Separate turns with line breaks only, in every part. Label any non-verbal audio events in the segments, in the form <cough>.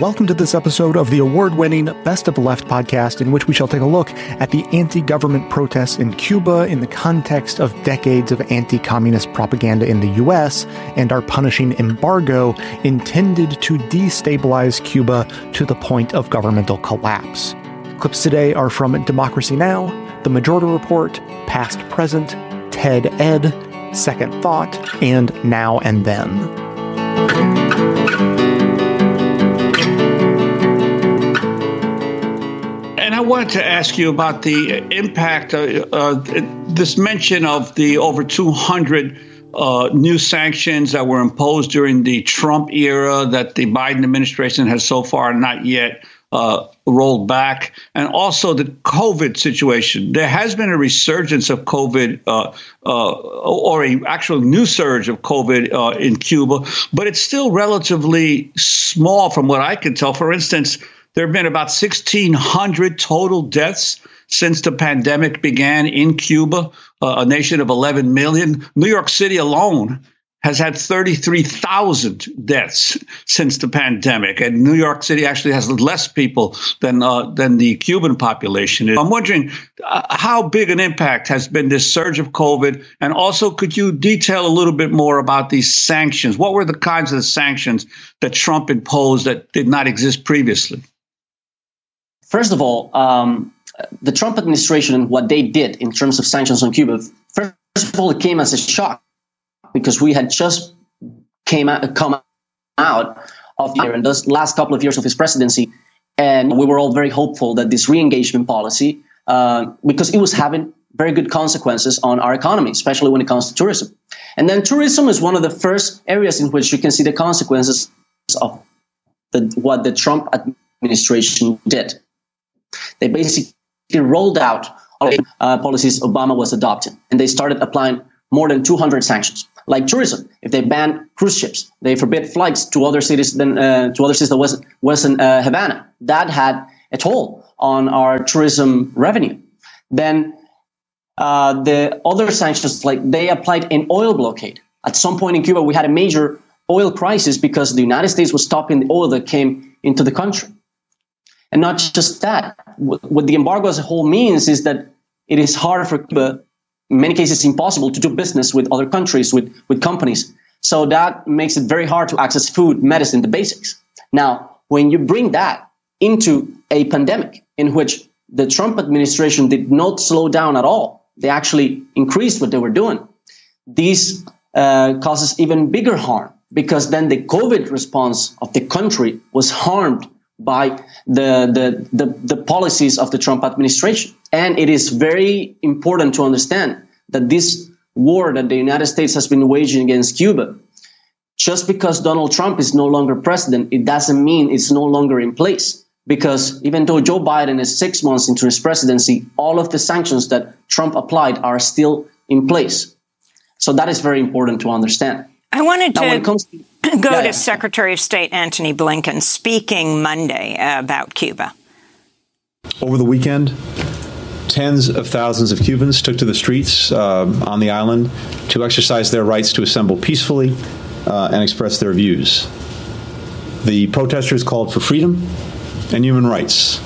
Welcome to this episode of the award winning Best of the Left podcast, in which we shall take a look at the anti government protests in Cuba in the context of decades of anti communist propaganda in the U.S. and our punishing embargo intended to destabilize Cuba to the point of governmental collapse. Clips today are from Democracy Now!, The Majority Report, Past Present, TED Ed, Second Thought, and Now and Then.
Wanted to ask you about the impact, uh, uh, this mention of the over 200 uh, new sanctions that were imposed during the Trump era that the Biden administration has so far not yet uh, rolled back, and also the COVID situation. There has been a resurgence of COVID, uh, uh, or a actual new surge of COVID uh, in Cuba, but it's still relatively small from what I can tell. For instance, there have been about 1,600 total deaths since the pandemic began in Cuba, uh, a nation of 11 million. New York City alone has had 33,000 deaths since the pandemic, and New York City actually has less people than uh, than the Cuban population. I'm wondering uh, how big an impact has been this surge of COVID, and also could you detail a little bit more about these sanctions? What were the kinds of sanctions that Trump imposed that did not exist previously?
First of all, um, the Trump administration and what they did in terms of sanctions on Cuba, first of all, it came as a shock because we had just came out, come out of here in those last couple of years of his presidency, and we were all very hopeful that this re-engagement policy, uh, because it was having very good consequences on our economy, especially when it comes to tourism. And then tourism is one of the first areas in which you can see the consequences of the, what the Trump administration did. They basically rolled out all uh, policies Obama was adopting, and they started applying more than 200 sanctions, like tourism. If they ban cruise ships, they forbid flights to other cities than uh, to other cities that wasn't wasn't uh, Havana. That had a toll on our tourism revenue. Then uh, the other sanctions, like they applied an oil blockade. At some point in Cuba, we had a major oil crisis because the United States was stopping the oil that came into the country. And not just that, what the embargo as a whole means is that it is hard for Cuba, in many cases impossible, to do business with other countries, with, with companies. So that makes it very hard to access food, medicine, the basics. Now, when you bring that into a pandemic in which the Trump administration did not slow down at all, they actually increased what they were doing. These uh, causes even bigger harm because then the COVID response of the country was harmed by the, the, the, the, policies of the Trump administration. And it is very important to understand that this war that the United States has been waging against Cuba, just because Donald Trump is no longer president, it doesn't mean it's no longer in place. Because even though Joe Biden is six months into his presidency, all of the sanctions that Trump applied are still in place. So that is very important to understand.
I wanted now, to, to <clears throat> go yeah, to yeah. Secretary of State Antony Blinken speaking Monday about Cuba.
Over the weekend, tens of thousands of Cubans took to the streets uh, on the island to exercise their rights to assemble peacefully uh, and express their views. The protesters called for freedom and human rights.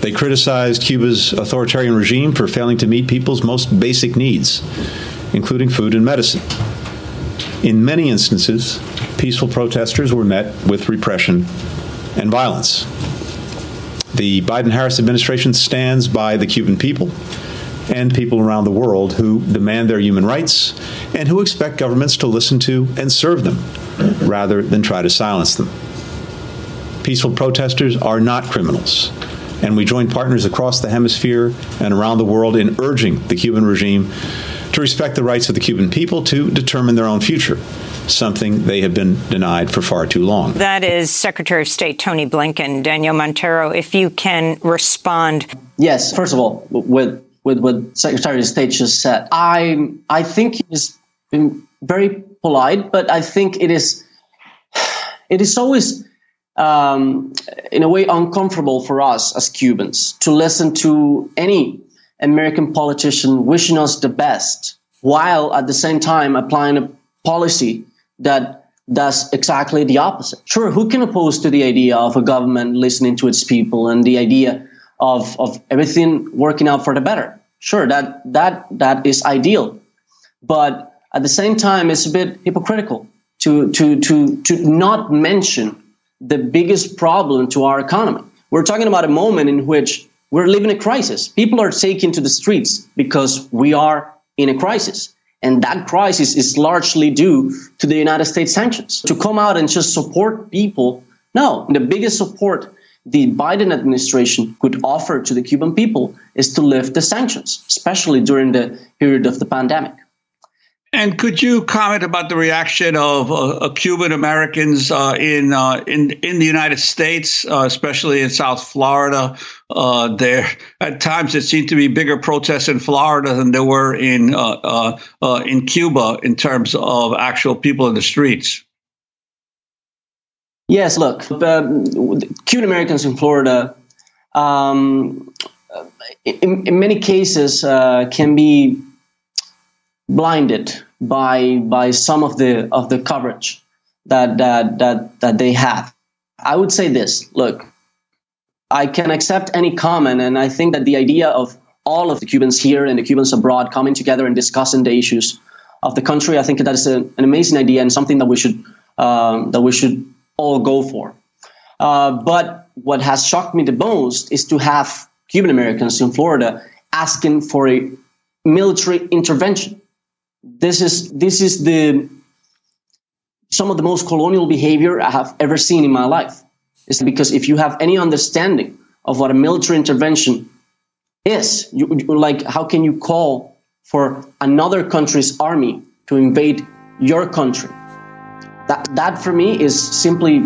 They criticized Cuba's authoritarian regime for failing to meet people's most basic needs, including food and medicine. In many instances, peaceful protesters were met with repression and violence. The Biden Harris administration stands by the Cuban people and people around the world who demand their human rights and who expect governments to listen to and serve them rather than try to silence them. Peaceful protesters are not criminals, and we join partners across the hemisphere and around the world in urging the Cuban regime to respect the rights of the Cuban people to determine their own future, something they have been denied for far too long.
That is Secretary of State Tony Blinken. Daniel Montero, if you can respond.
Yes, first of all, with, with what Secretary of State just said, I, I think he's been very polite, but I think it is, it is always um, in a way uncomfortable for us as Cubans to listen to any American politician wishing us the best while at the same time applying a policy that does exactly the opposite. Sure, who can oppose to the idea of a government listening to its people and the idea of, of everything working out for the better? Sure, that that that is ideal. But at the same time, it's a bit hypocritical to to to to not mention the biggest problem to our economy. We're talking about a moment in which we're living a crisis. People are taking to the streets because we are in a crisis. And that crisis is largely due to the United States sanctions. To come out and just support people, no, the biggest support the Biden administration could offer to the Cuban people is to lift the sanctions, especially during the period of the pandemic.
And could you comment about the reaction of uh, Cuban Americans uh, in uh, in in the United States, uh, especially in South Florida? Uh, there, at times, it seemed to be bigger protests in Florida than there were in uh, in Cuba in terms of actual people in the streets.
Yes, look, um, Cuban Americans in Florida, um, in, in, many cases, can be blinded by by some of the of the coverage that that that that they have. I would say this: look, I can accept any comment, and I think that the idea of all of the Cubans here and the Cubans abroad coming together and discussing the issues of the country, I think that is a, an amazing idea and something that we should um, that we should all go for. Uh, but what has shocked me the most is to have Cuban Americans in Florida asking for a military intervention this is this is the some of the most colonial behavior I have ever seen in my life. Is because if you have any understanding of what a military intervention is, you, like how can you call for another country's army to invade your country? That that for me is simply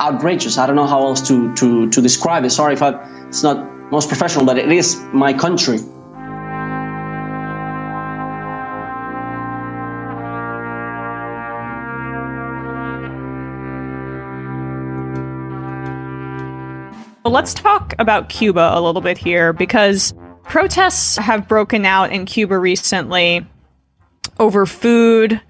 outrageous. I don't know how else to to to describe it. Sorry if I, it's not most professional, but it is my country
let's talk about Cuba a little bit here because protests have broken out in Cuba recently over food,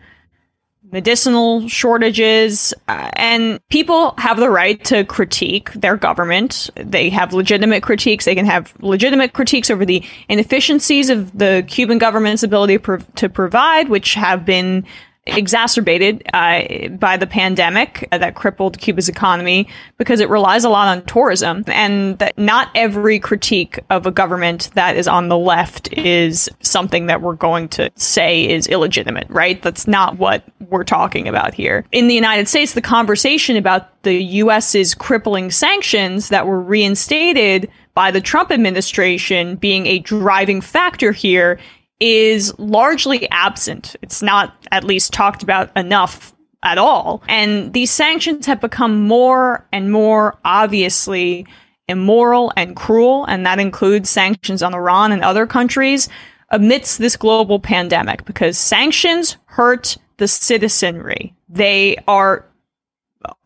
medicinal shortages, uh, and people have the right to critique their government. They have legitimate critiques. They can have legitimate critiques over the inefficiencies of the Cuban government's ability to provide, which have been exacerbated uh, by the pandemic that crippled Cuba's economy because it relies a lot on tourism, and that not every critique of a government that is on the left is something that we're going to say is illegitimate, right? That's not what we're talking about here. In the United States, the conversation about the U.S.'s crippling sanctions that were reinstated by the Trump administration being a driving factor here is largely absent. It's not at least talked about enough at all. And these sanctions have become more and more obviously immoral and cruel, and that includes sanctions on Iran and other countries amidst this global pandemic because sanctions hurt the citizenry. They are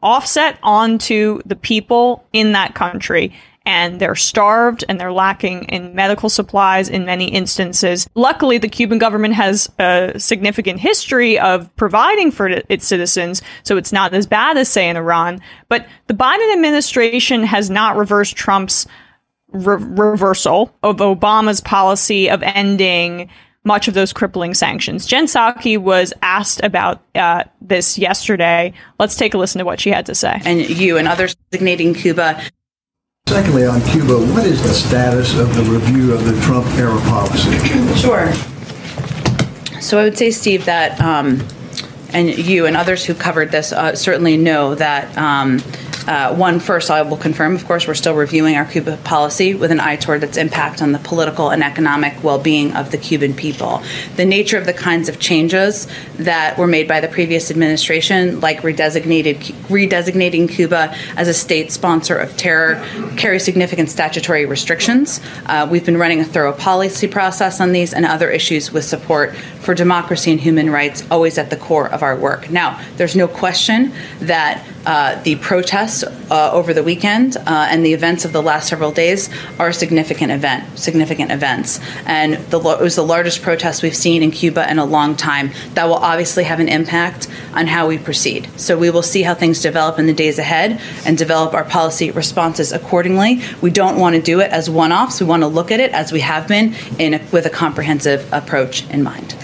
offset onto the people in that country and they're starved and they're lacking in medical supplies in many instances. Luckily, the Cuban government has a significant history of providing for its citizens, so it's not as bad as, say, in Iran. But the Biden administration has not reversed Trump's re- reversal of Obama's policy of ending much of those crippling sanctions. Jen Psaki was asked about uh, this yesterday. Let's take a listen to what she had to say.
And you and others designating Cuba
Secondly, on Cuba, what is the status of the review of the Trump era policy?
Sure. So I would say, Steve, that, um, and you and others who covered this uh, certainly know that um, uh, one, first, I will confirm, of course, we're still reviewing our Cuba policy with an eye toward its impact on the political and economic well being of the Cuban people. The nature of the kinds of changes that were made by the previous administration, like redesignated, redesignating Cuba as a state sponsor of terror, carry significant statutory restrictions. Uh, we've been running a thorough policy process on these and other issues with support for democracy and human rights always at the core of our work. Now, there's no question that uh, the protests uh, over the weekend uh, and the events of the last several days are a significant event, significant events. And the, it was the largest protest we've seen in Cuba in a long time. That will obviously have an impact on how we proceed. So we will see how things develop in the days ahead and develop our policy responses accordingly. We don't want to do it as one-offs. We want to look at it as we have been in a, with a comprehensive approach in mind.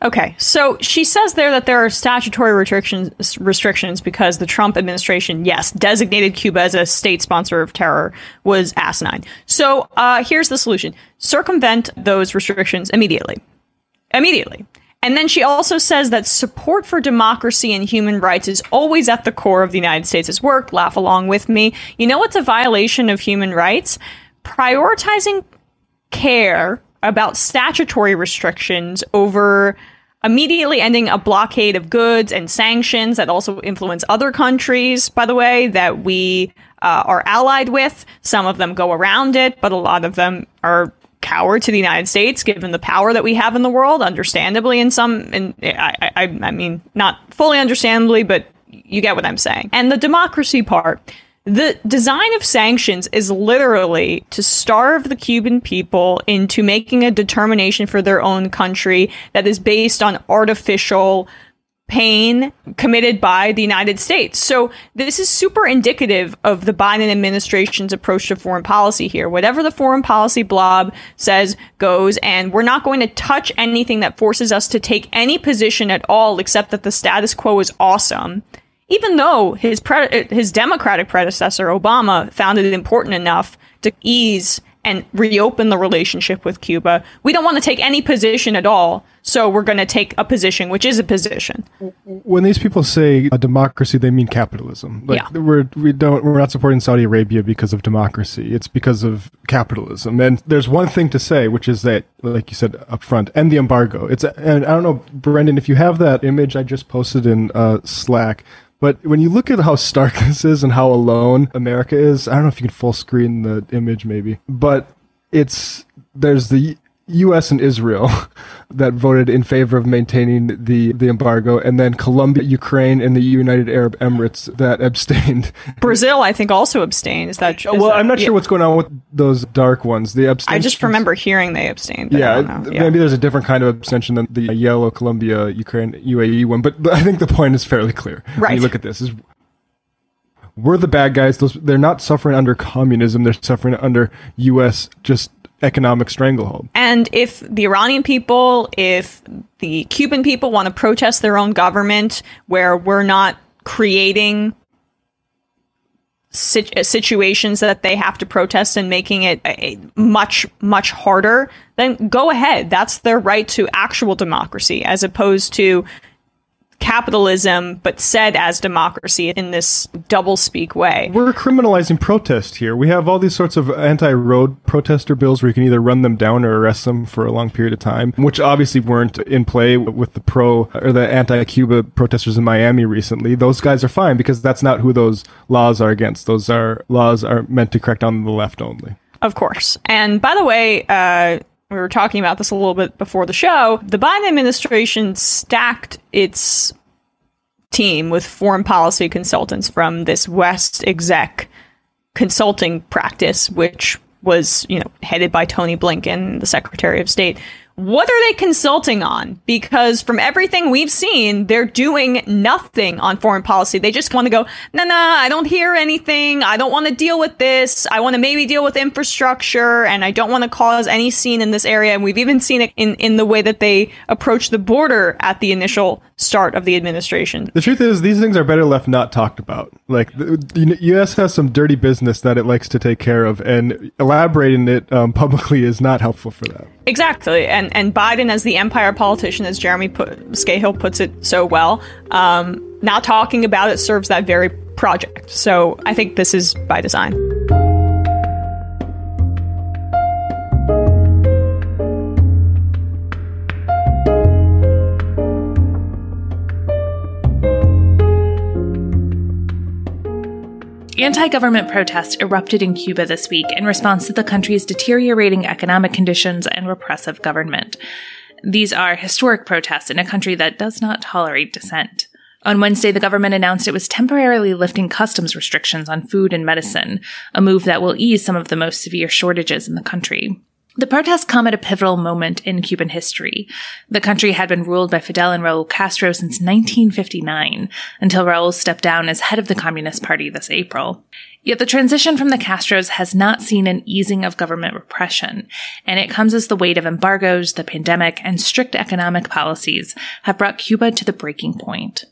Okay, so she says there that there are statutory restrictions restrictions because the Trump administration, yes, designated Cuba as a state sponsor of terror was asinine. So uh, here's the solution: circumvent those restrictions immediately, immediately. And then she also says that support for democracy and human rights is always at the core of the United States' work. Laugh along with me. You know what's a violation of human rights? Prioritizing care about statutory restrictions over immediately ending a blockade of goods and sanctions that also influence other countries, by the way, that we uh, are allied with. Some of them go around it, but a lot of them are coward to the United States, given the power that we have in the world, understandably in some, and I, I, I mean, not fully understandably, but you get what I'm saying. And the democracy part the design of sanctions is literally to starve the Cuban people into making a determination for their own country that is based on artificial pain committed by the United States. So this is super indicative of the Biden administration's approach to foreign policy here. Whatever the foreign policy blob says goes, and we're not going to touch anything that forces us to take any position at all except that the status quo is awesome even though his pre- his Democratic predecessor Obama found it important enough to ease and reopen the relationship with Cuba, we don't want to take any position at all. So we're going to take a position, which is a position.
When these people say a democracy, they mean capitalism. Like yeah. we're we don't we're not supporting Saudi Arabia because of democracy. It's because of capitalism. And there's one thing to say, which is that, like you said up front, end the embargo. It's and I don't know, Brendan, if you have that image I just posted in uh, Slack but when you look at how stark <laughs> this is and how alone America is, I don't know if you can full screen the image maybe, but it's there's the U.S. and Israel <laughs> that voted in favor of maintaining the, the embargo, and then Colombia, Ukraine, and the United Arab Emirates that abstained. <laughs>
Brazil, I think, also abstained. Is that? Is
well,
that,
I'm not yeah. sure what's going on with those dark ones. The abstain.
I just remember hearing they abstained.
Yeah, yeah, maybe there's a different kind of abstention than the yellow Colombia, Ukraine, UAE one. But <laughs> I think the point is fairly clear.
Right.
When you look at this, is we're the bad guys. Those they're not suffering under communism. They're suffering under U.S. just economic stranglehold.
And if the Iranian people, if the Cuban people want to protest their own government, where we're not creating uh, situations that they have to protest and making it uh, uh, much much harder then go ahead that's their right to actual democracy as opposed to capitalism, but said as democracy in this double speak way.
We're criminalizing protest here. We have all these sorts of anti road protester bills where you can either run them down or arrest them for a long period of time, which obviously weren't in play with the pro or the anti Cuba protesters in Miami recently. Those guys are fine because that's not who those laws are against. Those are laws are meant to crack down on the left only.
Of course. And by the way, uh, we were talking about this a little bit before the show. The Biden administration stacked its team with foreign policy consultants from this WestExec consulting practice, which was, you know, headed by Tony Blinken, the Secretary of State, what are they consulting on? Because from everything we've seen, they're doing nothing on foreign policy. They just want to go, nah, nah, I don't hear anything. I don't want to deal with this. I want to maybe deal with infrastructure and I don't want to cause any scene in this area. And we've even seen it in, in the way that they approach the border at the initial start of the administration.
The truth is, these things are better left not talked about. Like, the U.S. has some dirty business that it likes to take care of, and elaborating it um, publicly is not helpful for that.
Exactly, and and Biden, as the empire politician, as Jeremy put, Scahill puts it so well, um, not talking about it serves that very project. So I think this is by design.
Anti government protests erupted in Cuba this week in response to the country's deteriorating economic conditions and repressive government. These are historic protests in a country that does not tolerate dissent. On Wednesday, the government announced it was temporarily lifting customs restrictions on food and medicine, a move that will ease some of the most severe shortages in the country. The protests come at a pivotal moment in Cuban history. The country had been ruled by Fidel and Raul Castro since 1959, until Raul stepped down as head of the Communist Party this April. Yet the transition from the Castros has not seen an easing of government repression, and it comes as the weight of embargoes, the pandemic, and strict economic policies have brought Cuba to the breaking point.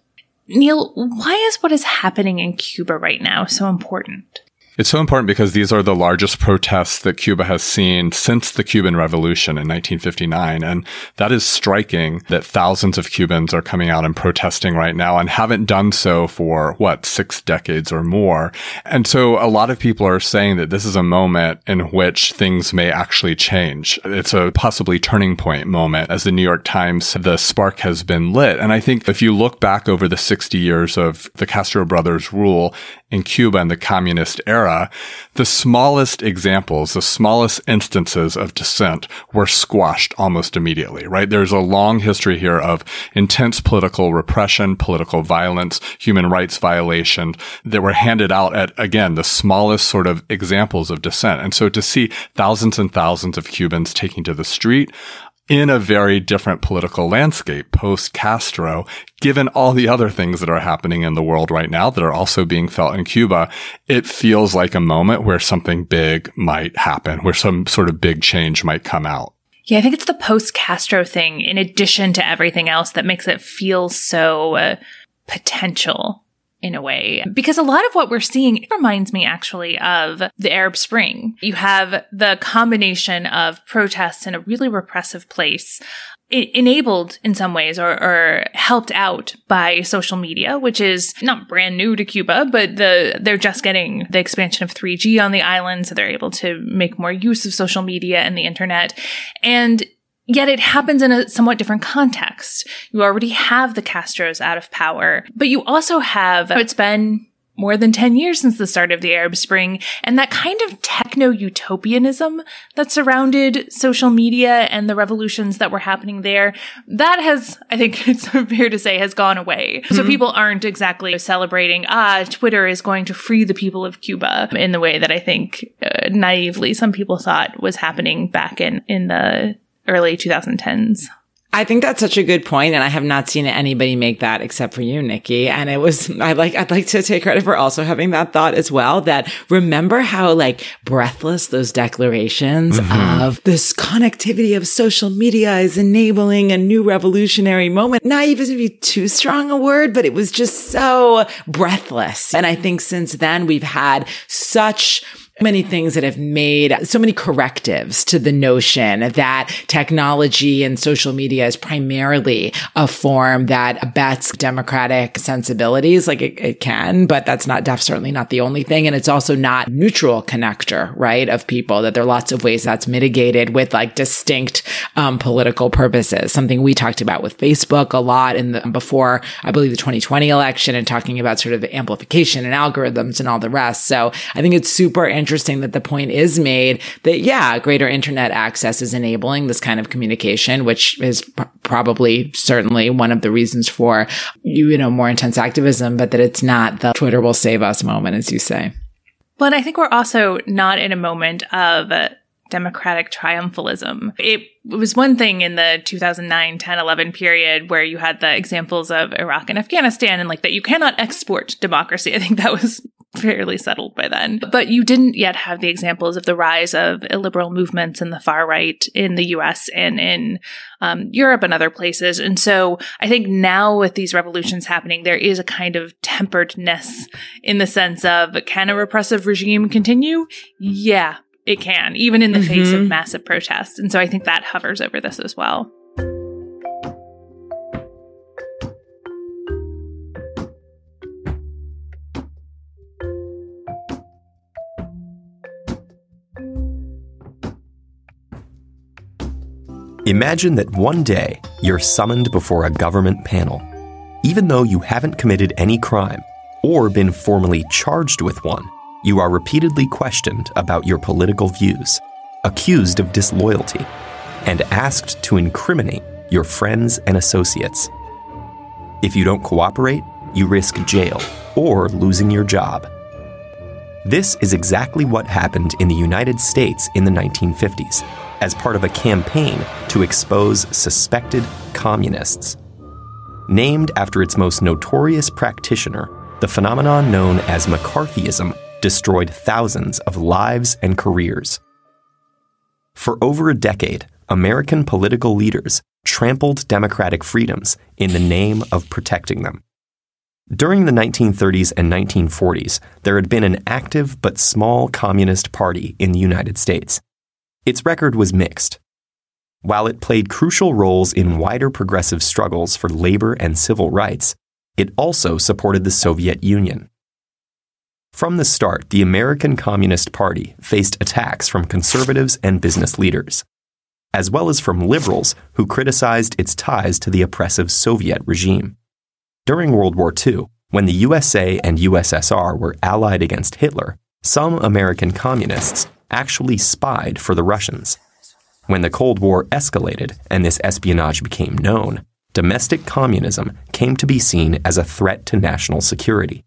Neil, why is what is happening in Cuba right now so important?
It's so important because these are the largest protests that Cuba has seen since the Cuban Revolution in 1959. And that is striking that thousands of Cubans are coming out and protesting right now and haven't done so for what, six decades or more. And so a lot of people are saying that this is a moment in which things may actually change. It's a possibly turning point moment. As the New York Times, the spark has been lit. And I think if you look back over the 60 years of the Castro brothers rule in Cuba in the communist era, the smallest examples, the smallest instances of dissent were squashed almost immediately, right? There's a long history here of intense political repression, political violence, human rights violation that were handed out at, again, the smallest sort of examples of dissent. And so to see thousands and thousands of Cubans taking to the street, in a very different political landscape post Castro, given all the other things that are happening in the world right now that are also being felt in Cuba, it feels like a moment where something big might happen, where some sort of big change might come out.
Yeah, I think it's the post Castro thing, in addition to everything else, that makes it feel so uh, potential in a way. Because a lot of what we're seeing reminds me actually of the Arab Spring. You have the combination of protests in a really repressive place enabled in some ways or, or, helped out by social media, which is not brand new to Cuba, but the they're just getting the expansion of 3G on the island, so they're able to make more use of social media and the internet. And Yet it happens in a somewhat different context. You already have the Castros out of power, but you also have, it's been more than 10 years since the start of the Arab Spring, and that kind of techno utopianism that surrounded social media and the revolutions that were happening there, that has, I think <laughs> it's fair to say, has gone away. Mm-hmm. So people aren't exactly celebrating, ah, Twitter is going to free the people of Cuba in the way that I think uh, naively some people thought was happening back in, in the early 2010s.
I think that's such a good point, and I have not seen anybody make that except for you, Nikki. And it was <laughs> I like I'd like to take credit for also having that thought as well. That remember how like breathless those declarations mm-hmm. of this connectivity of social media is enabling a new revolutionary moment. Naive isn't be too strong a word, but it was just so breathless. And I think since then we've had such many things that have made so many correctives to the notion that technology and social media is primarily a form that abets democratic sensibilities. Like it, it can, but that's not def certainly not the only thing. And it's also not neutral connector, right? Of people that there are lots of ways that's mitigated with like distinct um, political purposes. Something we talked about with Facebook a lot in the before, I believe the 2020 election and talking about sort of amplification and algorithms and all the rest. So I think it's super interesting interesting that the point is made that, yeah, greater internet access is enabling this kind of communication, which is p- probably certainly one of the reasons for, you know, more intense activism, but that it's not the Twitter will save us moment, as you say.
Well, and I think we're also not in a moment of uh, democratic triumphalism. It was one thing in the 2009, 10, 11 period where you had the examples of Iraq and Afghanistan and like that you cannot export democracy. <laughs> I think that was <laughs> fairly settled by then. But you didn't yet have the examples of the rise of illiberal movements in the far right in the US and in um, Europe and other places. And so I think now with these revolutions happening, there is a kind of temperedness in the sense of can a repressive regime continue? Yeah, it can, even in the mm-hmm. face of mm-hmm. massive protests. And so I think that hovers over this as well.
Imagine that one day you're summoned before a government panel. Even though you haven't committed any crime or been formally charged with one, you are repeatedly questioned about your political views, accused of disloyalty, and asked to incriminate your friends and associates. If you don't cooperate, you risk jail or losing your job. This is exactly what happened in the United States in the 1950s as part of a campaign to expose suspected communists. Named after its most notorious practitioner, the phenomenon known as McCarthyism destroyed thousands of lives and careers. For over a decade, American political leaders trampled democratic freedoms in the name of protecting them. During the 1930s and 1940s, there had been an active but small communist party in the United States. Its record was mixed. While it played crucial roles in wider progressive struggles for labor and civil rights, it also supported the Soviet Union. From the start, the American Communist Party faced attacks from conservatives and business leaders, as well as from liberals who criticized its ties to the oppressive Soviet regime. During World War II, when the USA and USSR were allied against Hitler, some American communists actually spied for the Russians. When the Cold War escalated and this espionage became known, domestic communism came to be seen as a threat to national security.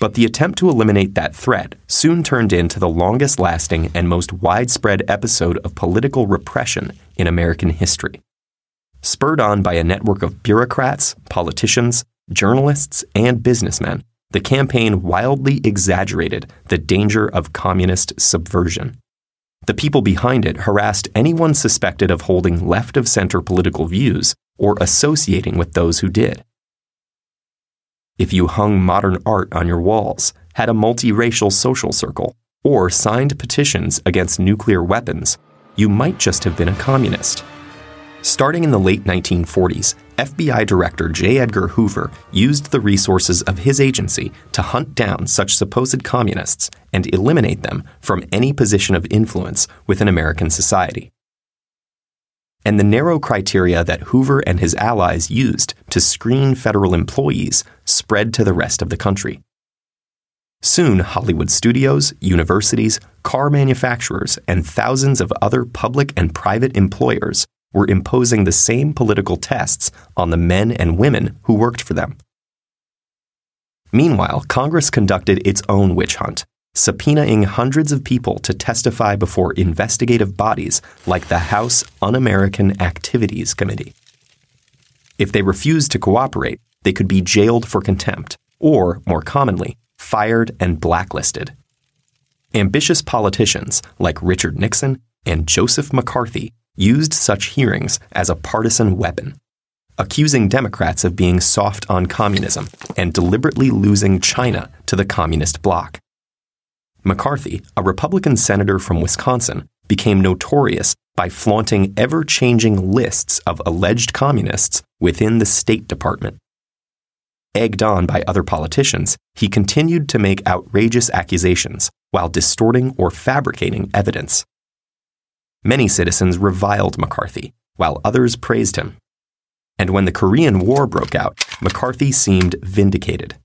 But the attempt to eliminate that threat soon turned into the longest lasting and most widespread episode of political repression in American history. Spurred on by a network of bureaucrats, politicians, journalists, and businessmen, the campaign wildly exaggerated the danger of communist subversion. The people behind it harassed anyone suspected of holding left of center political views or associating with those who did. If you hung modern art on your walls, had a multiracial social circle, or signed petitions against nuclear weapons, you might just have been a communist. Starting in the late 1940s, FBI Director J. Edgar Hoover used the resources of his agency to hunt down such supposed communists and eliminate them from any position of influence within American society. And the narrow criteria that Hoover and his allies used to screen federal employees spread to the rest of the country. Soon, Hollywood studios, universities, car manufacturers, and thousands of other public and private employers were imposing the same political tests on the men and women who worked for them. Meanwhile, Congress conducted its own witch hunt, subpoenaing hundreds of people to testify before investigative bodies like the House Un American Activities Committee. If they refused to cooperate, they could be jailed for contempt, or, more commonly, fired and blacklisted. Ambitious politicians like Richard Nixon and Joseph McCarthy used such hearings as a partisan weapon, accusing Democrats of being soft on communism and deliberately losing China to the communist bloc. McCarthy, a Republican senator from Wisconsin, became notorious by flaunting ever changing lists of alleged communists within the State Department. Egged on by other politicians, he continued to make outrageous accusations while distorting or fabricating evidence. Many citizens reviled McCarthy, while others praised him. And when the Korean War broke out, McCarthy seemed vindicated.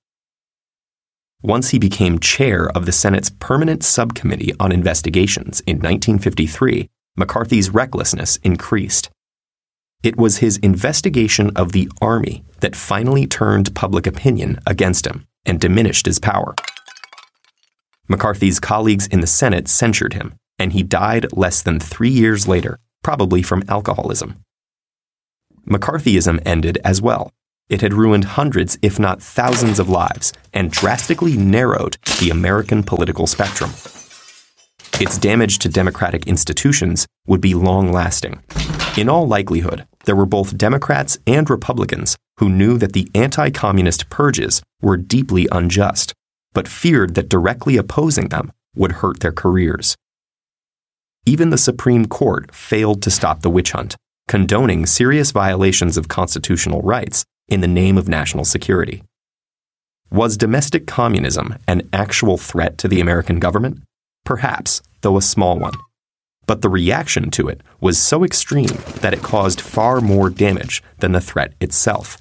Once he became chair of the Senate's Permanent Subcommittee on Investigations in 1953, McCarthy's recklessness increased. It was his investigation of the Army that finally turned public opinion against him and diminished his power. McCarthy's colleagues in the Senate censured him, and he died less than three years later, probably from alcoholism. McCarthyism ended as well. It had ruined hundreds, if not thousands, of lives and drastically narrowed the American political spectrum. Its damage to democratic institutions would be long lasting. In all likelihood, there were both Democrats and Republicans who knew that the anti communist purges were deeply unjust, but feared that directly opposing them would hurt their careers. Even the Supreme Court failed to stop the witch hunt, condoning serious violations of constitutional rights in the name of national security. Was domestic communism an actual threat to the American government? Perhaps, though a small one. But the reaction to it was so extreme that it caused far more damage than the threat itself.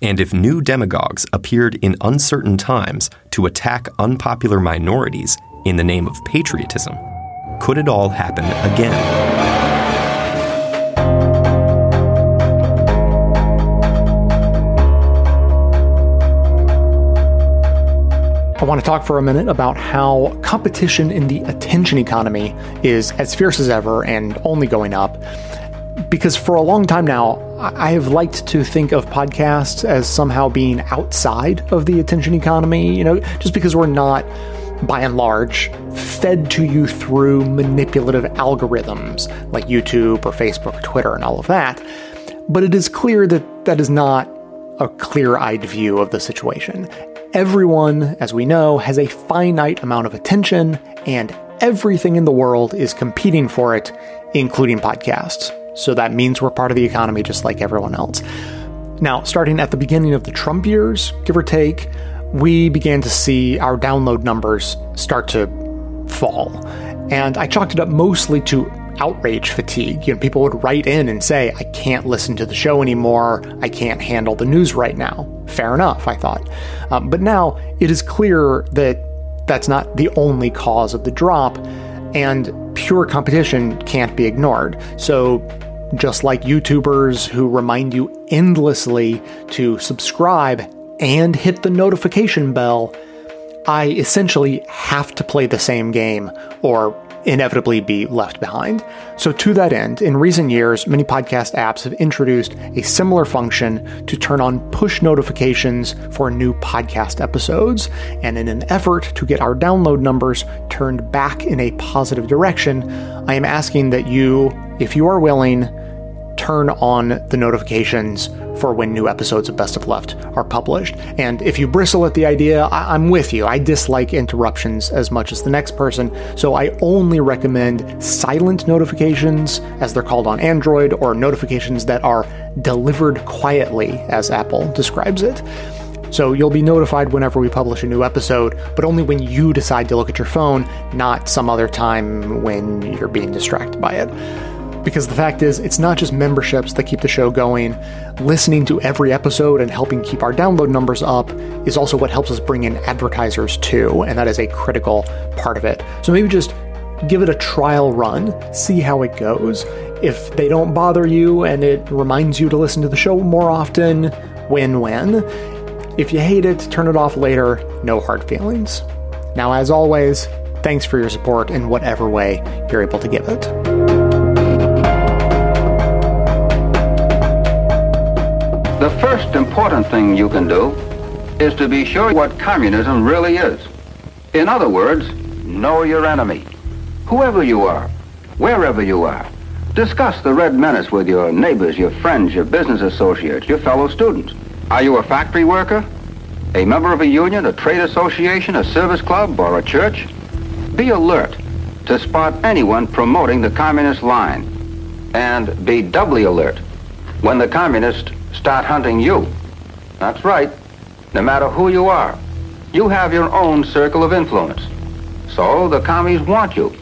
And if new demagogues appeared in uncertain times to attack unpopular minorities in the name of patriotism, could it all happen again?
I want to talk for a minute about how competition in the attention economy is as fierce as ever and only going up. Because for a long time now, I have liked to think of podcasts as somehow being outside of the attention economy, you know, just because we're not, by and large, fed to you through manipulative algorithms like YouTube or Facebook or Twitter and all of that. But it is clear that that is not a clear eyed view of the situation. Everyone, as we know, has a finite amount of attention, and everything in the world is competing for it, including podcasts. So that means we're part of the economy just like everyone else. Now, starting at the beginning of the Trump years, give or take, we began to see our download numbers start to fall. And I chalked it up mostly to outrage fatigue. You know, people would write in and say, I can't listen to the show anymore. I can't handle the news right now. Fair enough, I thought. Um, but now it is clear that that's not the only cause of the drop, and pure competition can't be ignored. So just like YouTubers who remind you endlessly to subscribe and hit the notification bell, I essentially have to play the same game or inevitably be left behind. So, to that end, in recent years, many podcast apps have introduced a similar function to turn on push notifications for new podcast episodes. And in an effort to get our download numbers turned back in a positive direction, I am asking that you, if you are willing, turn on the notifications for when new episodes of Best of Left are published. And if you bristle at the idea, I- am with you. I dislike interruptions as much as the next person, so I only recommend silent notifications, as they're called on Android, or notifications that are delivered quietly, as Apple describes it. So you'll be notified whenever we publish a new episode, but only when you decide to look at your phone, not some other time when you're being distracted by it. Because the fact is, it's not just memberships that keep the show going. Listening to every episode and helping keep our download numbers up is also what helps us bring in advertisers too, and that is a critical part of it. So maybe just give it a trial run, see how it goes. If they don't bother you and it reminds you to listen to the show more often, win win. If you hate it, turn it off later, no hard feelings. Now, as always, thanks for your support in whatever way you're able to give it.
The first important thing you can do is to be sure what communism really is. In other words, know your enemy. Whoever you are, wherever you are, discuss the red menace with your neighbors, your friends, your business associates, your fellow students. Are you a factory worker? A member of a union, a trade association, a service club, or a church? Be alert to spot anyone promoting the communist line. And be doubly alert when the communist start hunting you. That's right. No matter who you are, you have your own circle of influence. So the commies want you.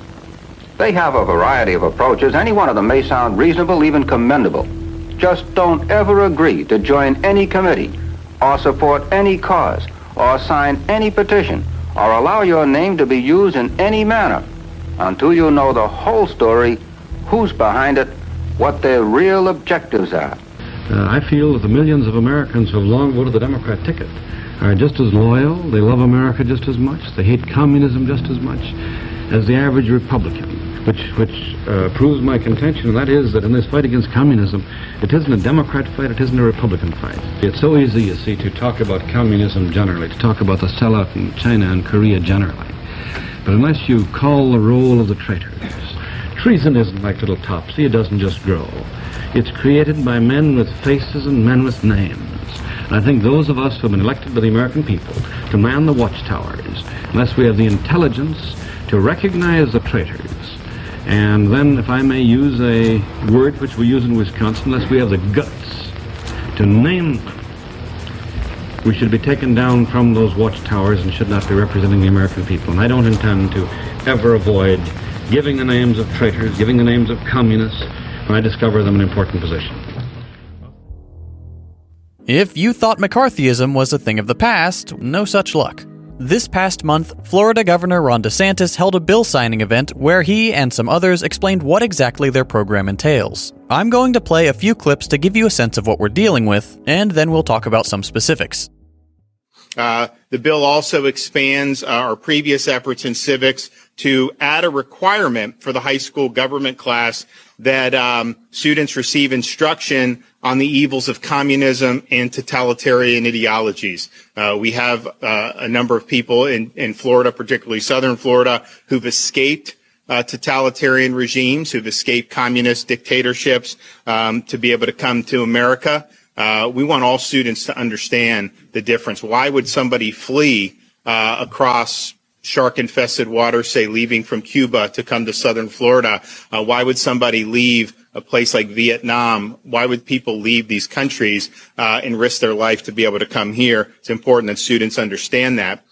They have a variety of approaches. Any one of them may sound reasonable, even commendable. Just don't ever agree to join any committee or support any cause or sign any petition or allow your name to be used in any manner until you know the whole story, who's behind it, what their real objectives are.
Uh, I feel that the millions of Americans who have long voted the Democrat ticket are just as loyal, they love America just as much, they hate communism just as much as the average Republican, which, which uh, proves my contention, and that is that in this fight against communism, it isn't a Democrat fight, it isn't a Republican fight. It's so easy, you see, to talk about communism generally, to talk about the sellout in China and Korea generally. But unless you call the roll of the traitors, treason isn't like little Topsy, it doesn't just grow. It's created by men with faces and men with names. And I think those of us who have been elected by the American people to man the watchtowers, unless we have the intelligence to recognize the traitors, and then, if I may use a word which we use in Wisconsin, unless we have the guts to name them, we should be taken down from those watchtowers and should not be representing the American people. And I don't intend to ever avoid giving the names of traitors, giving the names of communists, I discover them in important position.
If you thought McCarthyism was a thing of the past, no such luck. This past month, Florida Governor Ron DeSantis held a bill signing event where he and some others explained what exactly their program entails. I'm going to play a few clips to give you a sense of what we're dealing with, and then we'll talk about some specifics.
Uh, the bill also expands uh, our previous efforts in civics to add a requirement for the high school government class that um, students receive instruction on the evils of communism and totalitarian ideologies. Uh, we have uh, a number of people in, in Florida, particularly southern Florida, who've escaped uh, totalitarian regimes, who've escaped communist dictatorships um, to be able to come to America. Uh, we want all students to understand the difference. Why would somebody flee uh, across shark infested waters, say leaving from Cuba to come to southern Florida? Uh, why would somebody leave a place like Vietnam? Why would people leave these countries uh, and risk their life to be able to come here? It's important that students understand that.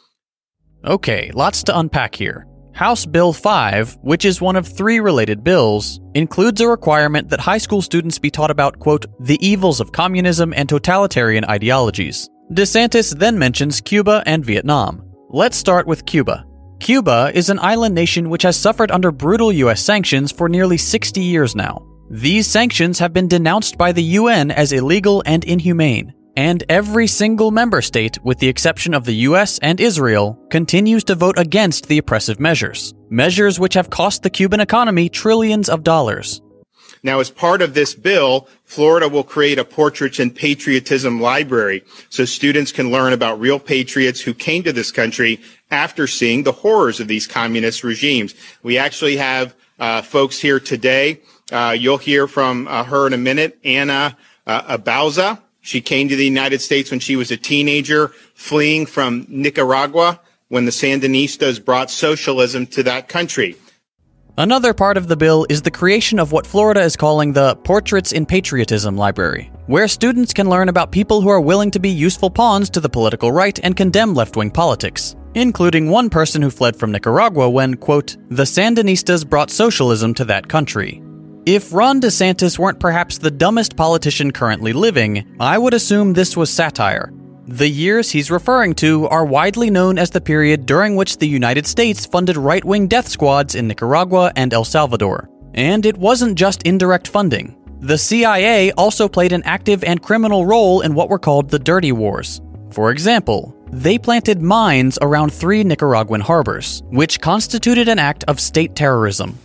Okay, lots to unpack here. House Bill 5, which is one of three related bills, includes a requirement that high school students be taught about, quote, the evils of communism and totalitarian ideologies. DeSantis then mentions Cuba and Vietnam. Let's start with Cuba. Cuba is an island nation which has suffered under brutal US sanctions for nearly 60 years now. These sanctions have been denounced by the UN as illegal and inhumane, and every single member state, with the exception of the US and Israel, continues to vote against the oppressive measures, measures which have cost the Cuban economy trillions of dollars.
Now, as part of this bill, Florida will create a portraits and patriotism library so students can learn about real patriots who came to this country after seeing the horrors of these communist regimes. We actually have uh, folks here today. Uh, you'll hear from uh, her in a minute, Anna uh, Abauza. She came to the United States when she was a teenager, fleeing from Nicaragua when the Sandinistas brought socialism to that country.
Another part of the bill is the creation of what Florida is calling the Portraits in Patriotism Library, where students can learn about people who are willing to be useful pawns to the political right and condemn left wing politics, including one person who fled from Nicaragua when, quote, the Sandinistas brought socialism to that country. If Ron DeSantis weren't perhaps the dumbest politician currently living, I would assume this was satire, the years he's referring to are widely known as the period during which the United States funded right wing death squads in Nicaragua and El Salvador. And it wasn't just indirect funding. The CIA also played an active and criminal role in what were called the Dirty Wars. For example, they planted mines around three Nicaraguan harbors, which constituted an act of state terrorism.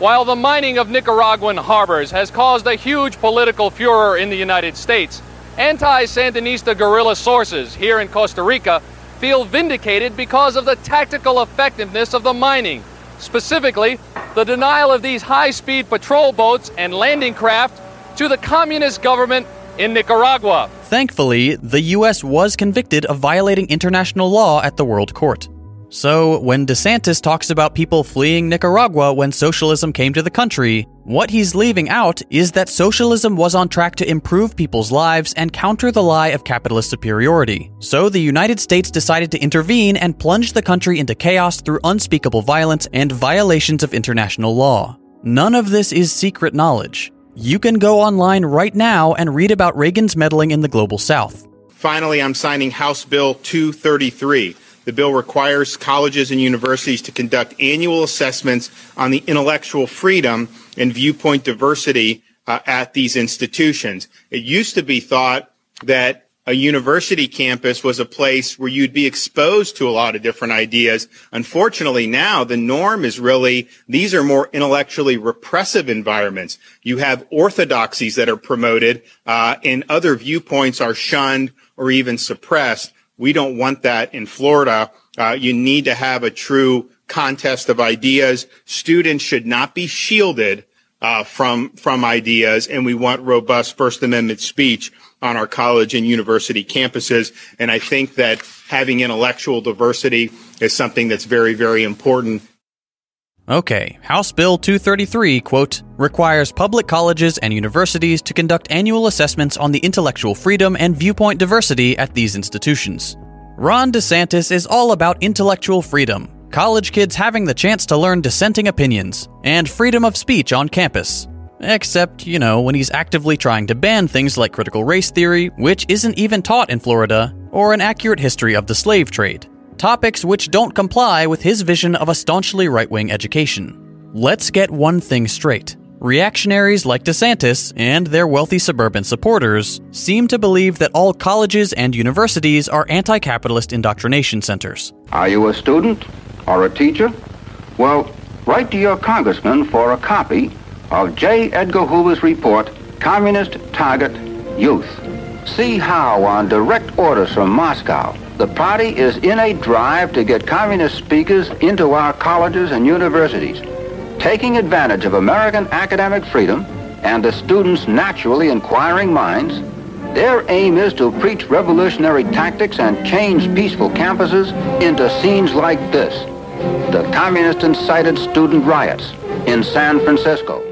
While the mining of Nicaraguan harbors has caused a huge political furor in the United States, Anti Sandinista guerrilla sources here in Costa Rica feel vindicated because of the tactical effectiveness of the mining. Specifically, the denial of these high speed patrol boats and landing craft to the communist government in Nicaragua.
Thankfully, the U.S. was convicted of violating international law at the World Court. So, when DeSantis talks about people fleeing Nicaragua when socialism came to the country, what he's leaving out is that socialism was on track to improve people's lives and counter the lie of capitalist superiority. So, the United States decided to intervene and plunge the country into chaos through unspeakable violence and violations of international law. None of this is secret knowledge. You can go online right now and read about Reagan's meddling in the global south.
Finally, I'm signing House Bill 233 the bill requires colleges and universities to conduct annual assessments on the intellectual freedom and viewpoint diversity uh, at these institutions. It used to be thought that a university campus was a place where you'd be exposed to a lot of different ideas. Unfortunately, now the norm is really these are more intellectually repressive environments. You have orthodoxies that are promoted, uh, and other viewpoints are shunned or even suppressed. We don't want that in Florida. Uh, you need to have a true contest of ideas. Students should not be shielded uh, from from ideas, and we want robust First Amendment speech on our college and university campuses. And I think that having intellectual diversity is something that's very, very important.
Okay, House Bill 233, quote, requires public colleges and universities to conduct annual assessments on the intellectual freedom and viewpoint diversity at these institutions. Ron DeSantis is all about intellectual freedom, college kids having the chance to learn dissenting opinions, and freedom of speech on campus. Except, you know, when he's actively trying to ban things like critical race theory, which isn't even taught in Florida, or an accurate history of the slave trade topics which don't comply with his vision of a staunchly right wing education. Let's get one thing straight Reactionaries like DeSantis and their wealthy suburban supporters seem to believe that all colleges and universities are anti capitalist indoctrination centers.
Are you a student or a teacher? Well, write to your congressman for a copy of J. Edgar Hoover's report, Communist Target Youth. See how, on direct orders from Moscow, the party is in a drive to get communist speakers into our colleges and universities taking advantage of American academic freedom and the students' naturally inquiring minds, their aim is to preach revolutionary tactics and change peaceful campuses into scenes like this. The communist-incited student riots in San Francisco.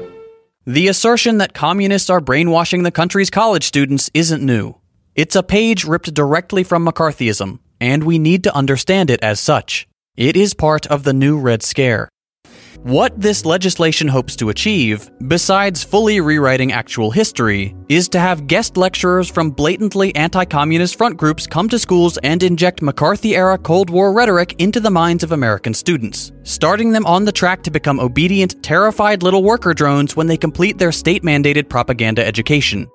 The assertion that communists are brainwashing the country's college students isn't new. It's a page ripped directly from McCarthyism, and we need to understand it as such. It is part of the new Red Scare. What this legislation hopes to achieve, besides fully rewriting actual history, is to have guest lecturers from blatantly anti communist front groups come to schools and inject McCarthy era Cold War rhetoric into the minds of American students, starting them on the track to become obedient, terrified little worker drones when they complete their state mandated propaganda education.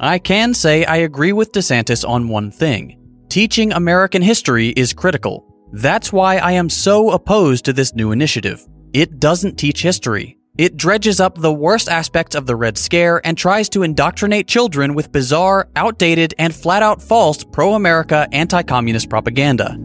I can say I agree with DeSantis on one thing teaching American history is critical. That's why I am so opposed to this new initiative. It doesn't teach history. It dredges up the worst aspects of the Red Scare and tries to indoctrinate children with bizarre, outdated, and flat out false pro America anti communist propaganda.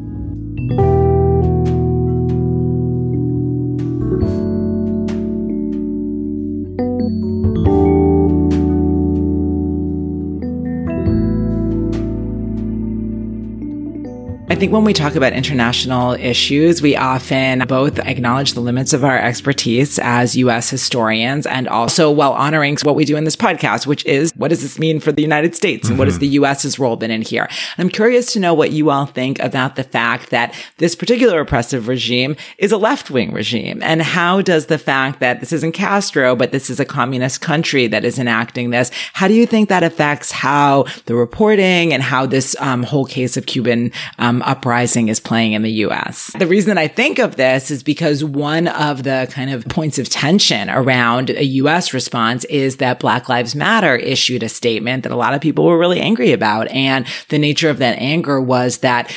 I think when we talk about international issues, we often both acknowledge the limits of our expertise as U.S. historians and also while honoring what we do in this podcast, which is what does this mean for the United States and mm-hmm. what has the U.S.'s role been in here? I'm curious to know what you all think about the fact that this particular oppressive regime is a left wing regime. And how does the fact that this isn't Castro, but this is a communist country that is enacting this, how do you think that affects how the reporting and how this um, whole case of Cuban um, Um, uprising is playing in the US. The reason that I think of this is because one of the kind of points of tension around a US response is that Black Lives Matter issued a statement that a lot of people were really angry about. And the nature of that anger was that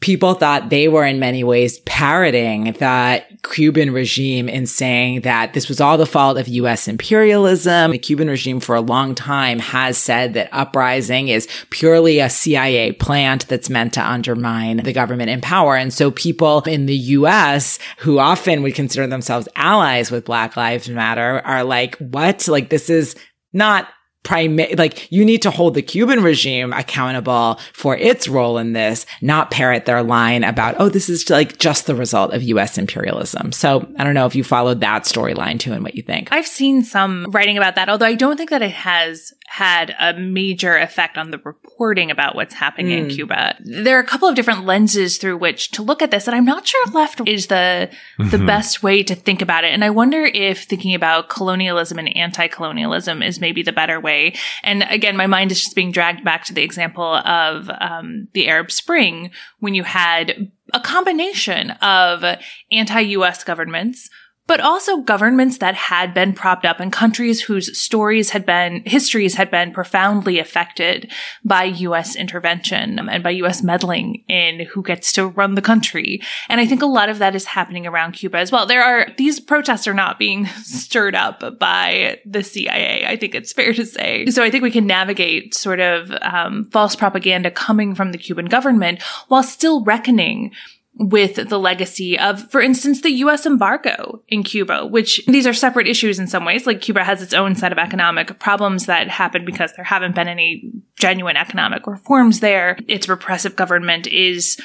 people thought they were in many ways parroting the Cuban regime in saying that this was all the fault of U.S. imperialism. The Cuban regime for a long time has said that uprising is purely a CIA plant that's meant to undermine the government in power. And so people in the U.S. who often would consider themselves allies with Black Lives Matter are like, what? Like this is not like you need to hold the Cuban regime accountable for its role in this, not parrot their line about, oh, this is like just the result of U.S. imperialism. So I don't know if you followed that storyline too and what you think.
I've seen some writing about that, although I don't think that it has had a major effect on the reporting about what's happening mm. in hmm. Cuba. There are a couple of different lenses through which to look at this, and I'm not sure left is the mm-hmm. the best way to think about it. And I wonder if thinking about colonialism and anti-colonialism is maybe the better way. And again, my mind is just being dragged back to the example of um, the Arab Spring when you had a combination of anti-U.S. governments but also governments that had been propped up and countries whose stories had been, histories had been profoundly affected by U.S. intervention and by U.S. meddling in who gets to run the country. And I think a lot of that is happening around Cuba as well. There are, these protests are not being <laughs> stirred up by the CIA. I think it's fair to say. So I think we can navigate sort of um, false propaganda coming from the Cuban government while still reckoning with the legacy of, for instance, the US embargo in Cuba, which these are separate issues in some ways. Like Cuba has its own set of economic problems that happen because there haven't been any genuine economic reforms there. Its repressive government is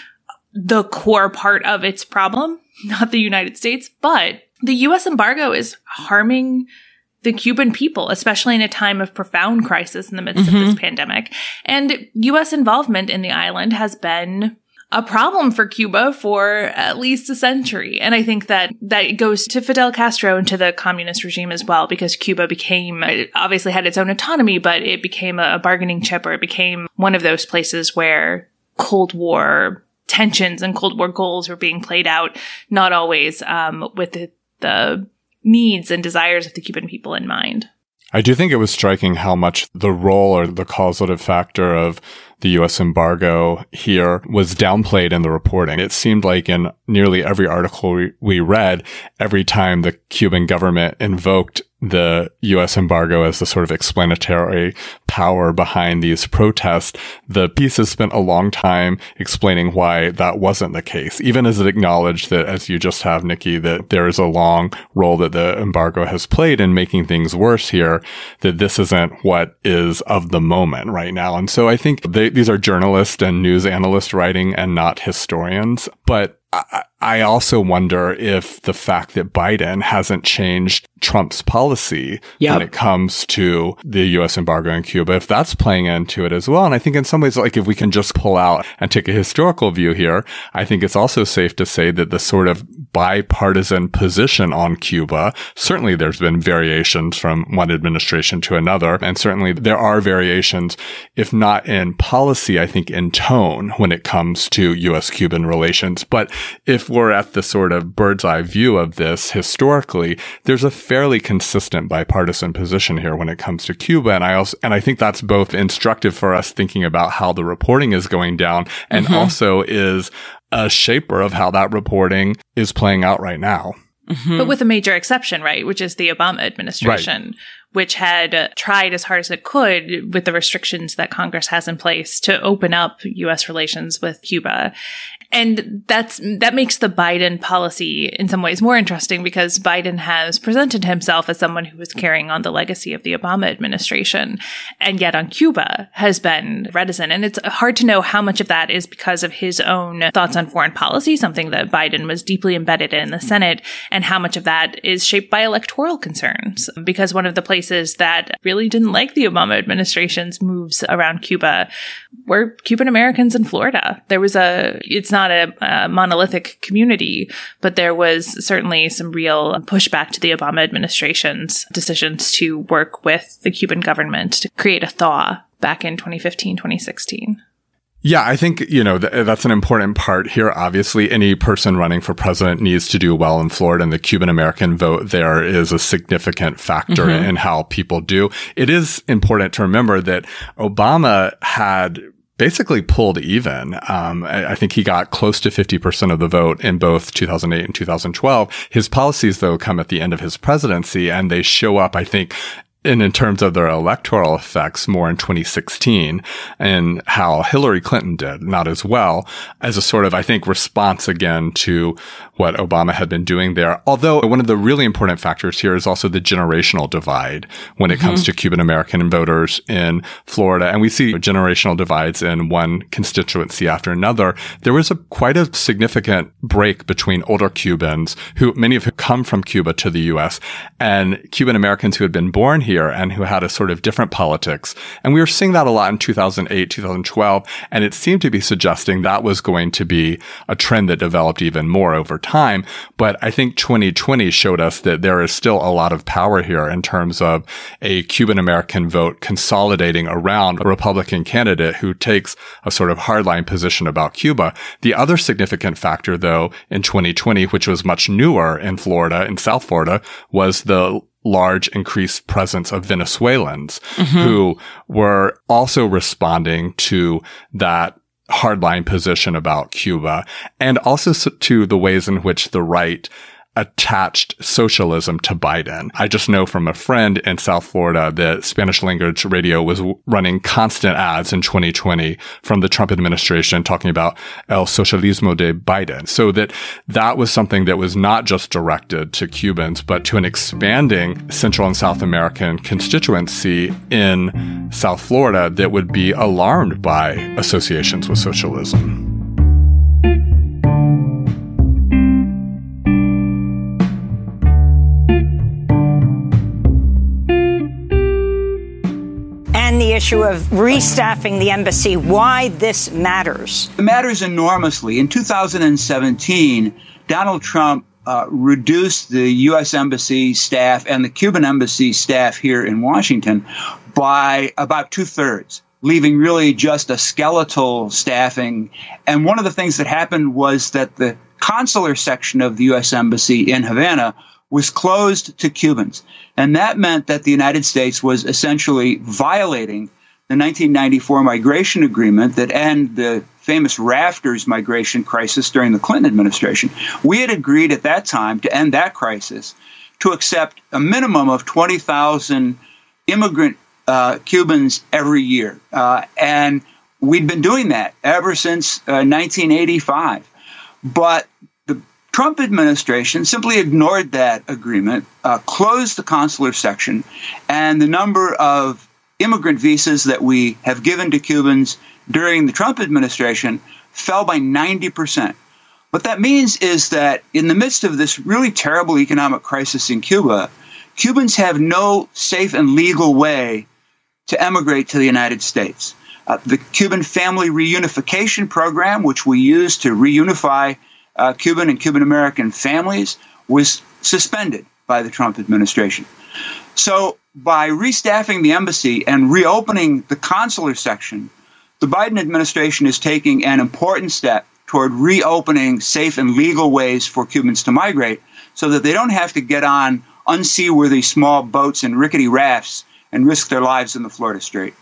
the core part of its problem, <laughs> not the United States, but the US embargo is harming the Cuban people, especially in a time of profound crisis in the midst mm-hmm. of this mm-hmm. pandemic. And US involvement in the island has been a problem for Cuba for at least a century. And I think that that goes to Fidel Castro and to the communist regime as well, because Cuba became, obviously had its own autonomy, but it became a bargaining chip or it became one of those places where Cold War tensions and Cold War goals were being played out, not always um, with the, the needs and desires of the Cuban people in mind.
I do think it was striking how much the role or the causative factor of the U.S. embargo here was downplayed in the reporting. It seemed like in nearly every article we, we read, every time the Cuban government invoked the U.S. embargo as the sort of explanatory power behind these protests, the piece has spent a long time explaining why that wasn't the case, even as it acknowledged that, as you just have, Nikki, that there is a long role that the embargo has played in making things worse here, that this isn't what is of the moment right now. And so I think they, these are journalists and news analysts writing and not historians. But I, I also wonder if the fact that Biden hasn't changed Trump's policy yep. when it comes to the U.S. embargo in Cuba, if that's playing into it as well. And I think in some ways, like if we can just pull out and take a historical view here, I think it's also safe to say that the sort of bipartisan position on Cuba, certainly there's been variations from one administration to another. And certainly there are variations, if not in policy, I think in tone when it comes to U.S. Cuban relations. But if we're at the sort of bird's eye view of this historically, there's a fairly consistent bipartisan position here when it comes to Cuba. And I also, and I think that's both instructive for us thinking about how the reporting is going down and mm-hmm. also is a shaper of how that reporting is playing out right now.
Mm-hmm. But with a major exception, right? Which is the Obama administration, right. which had uh, tried as hard as it could with the restrictions that Congress has in place to open up U.S. relations with Cuba. And that's, that makes the Biden policy in some ways more interesting because Biden has presented himself as someone who is carrying on the legacy of the Obama administration. And yet on Cuba has been reticent. And it's hard to know how much of that is because of his own thoughts on foreign policy, something that Biden was deeply embedded in the Senate, and how much of that is shaped by electoral concerns. Because one of the places that really didn't like the Obama administration's moves around Cuba were Cuban Americans in Florida. There was a, it's not not a, a monolithic community, but there was certainly some real pushback to the Obama administration's decisions to work with the Cuban government to create a thaw back in 2015, 2016.
Yeah, I think, you know, th- that's an important part here. Obviously, any person running for president needs to do well in Florida and the Cuban American vote there is a significant factor mm-hmm. in how people do. It is important to remember that Obama had basically pulled even. Um, I, I, think he got close to 50% of the vote in both 2008 and 2012. His policies, though, come at the end of his presidency and they show up, I think, and in terms of their electoral effects more in 2016 and how Hillary Clinton did, not as well as a sort of, I think, response again to what Obama had been doing there. Although one of the really important factors here is also the generational divide when it mm-hmm. comes to Cuban American voters in Florida. And we see generational divides in one constituency after another. There was a quite a significant break between older Cubans who many of who come from Cuba to the U.S. and Cuban Americans who had been born here here and who had a sort of different politics. And we were seeing that a lot in 2008, 2012. And it seemed to be suggesting that was going to be a trend that developed even more over time. But I think 2020 showed us that there is still a lot of power here in terms of a Cuban American vote consolidating around a Republican candidate who takes a sort of hardline position about Cuba. The other significant factor, though, in 2020, which was much newer in Florida, in South Florida, was the large increased presence of Venezuelans mm-hmm. who were also responding to that hardline position about Cuba and also to the ways in which the right attached socialism to Biden. I just know from a friend in South Florida that Spanish language radio was running constant ads in 2020 from the Trump administration talking about el socialismo de Biden. So that that was something that was not just directed to Cubans, but to an expanding Central and South American constituency in South Florida that would be alarmed by associations with socialism.
The issue of restaffing the embassy, why this matters.
It matters enormously. In 2017, Donald Trump uh, reduced the U.S. Embassy staff and the Cuban Embassy staff here in Washington by about two thirds, leaving really just a skeletal staffing. And one of the things that happened was that the consular section of the U.S. Embassy in Havana was closed to Cubans. And that meant that the United States was essentially violating the 1994 migration agreement that ended the famous rafters migration crisis during the Clinton administration. We had agreed at that time to end that crisis to accept a minimum of 20,000 immigrant uh, Cubans every year. Uh, and we'd been doing that ever since uh, 1985. But Trump administration simply ignored that agreement, uh, closed the consular section, and the number of immigrant visas that we have given to Cubans during the Trump administration fell by 90%. What that means is that in the midst of this really terrible economic crisis in Cuba, Cubans have no safe and legal way to emigrate to the United States. Uh, the Cuban Family Reunification Program, which we use to reunify uh, Cuban and Cuban American families, was suspended by the Trump administration. So, by restaffing the embassy and reopening the consular section, the Biden administration is taking an important step toward reopening safe and legal ways for Cubans to migrate so that they don't have to get on unseaworthy small boats and rickety rafts and risk their lives in the Florida Strait.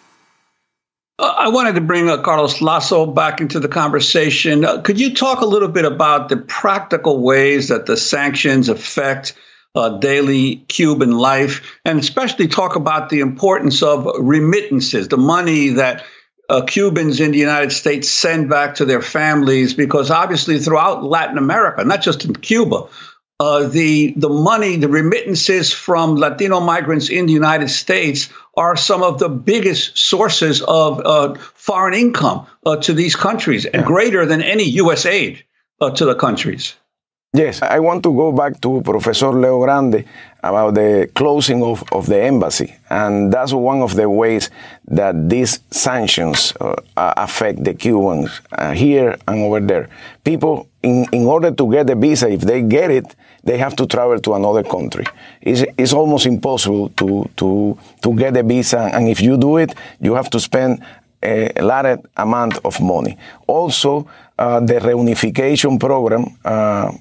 Uh, I wanted to bring uh, Carlos Lazo back into the conversation. Uh, could you talk a little bit about the practical ways that the sanctions affect uh, daily Cuban life, and especially talk about the importance of remittances, the money that uh, Cubans in the United States send back to their families, because obviously throughout Latin America, not just in Cuba, uh, the the money, the remittances from Latino migrants in the United States are some of the biggest sources of uh, foreign income uh, to these countries, and greater than any U.S. aid uh, to the countries.
Yes, I want to go back to Professor LeoGrande about the closing of, of the embassy. And that's one of the ways that these sanctions uh, affect the Cubans uh, here and over there. People, in, in order to get a visa, if they get it, they have to travel to another country. It's, it's almost impossible to, to, to get a visa. And if you do it, you have to spend a large amount of money. Also, uh, the reunification program uh,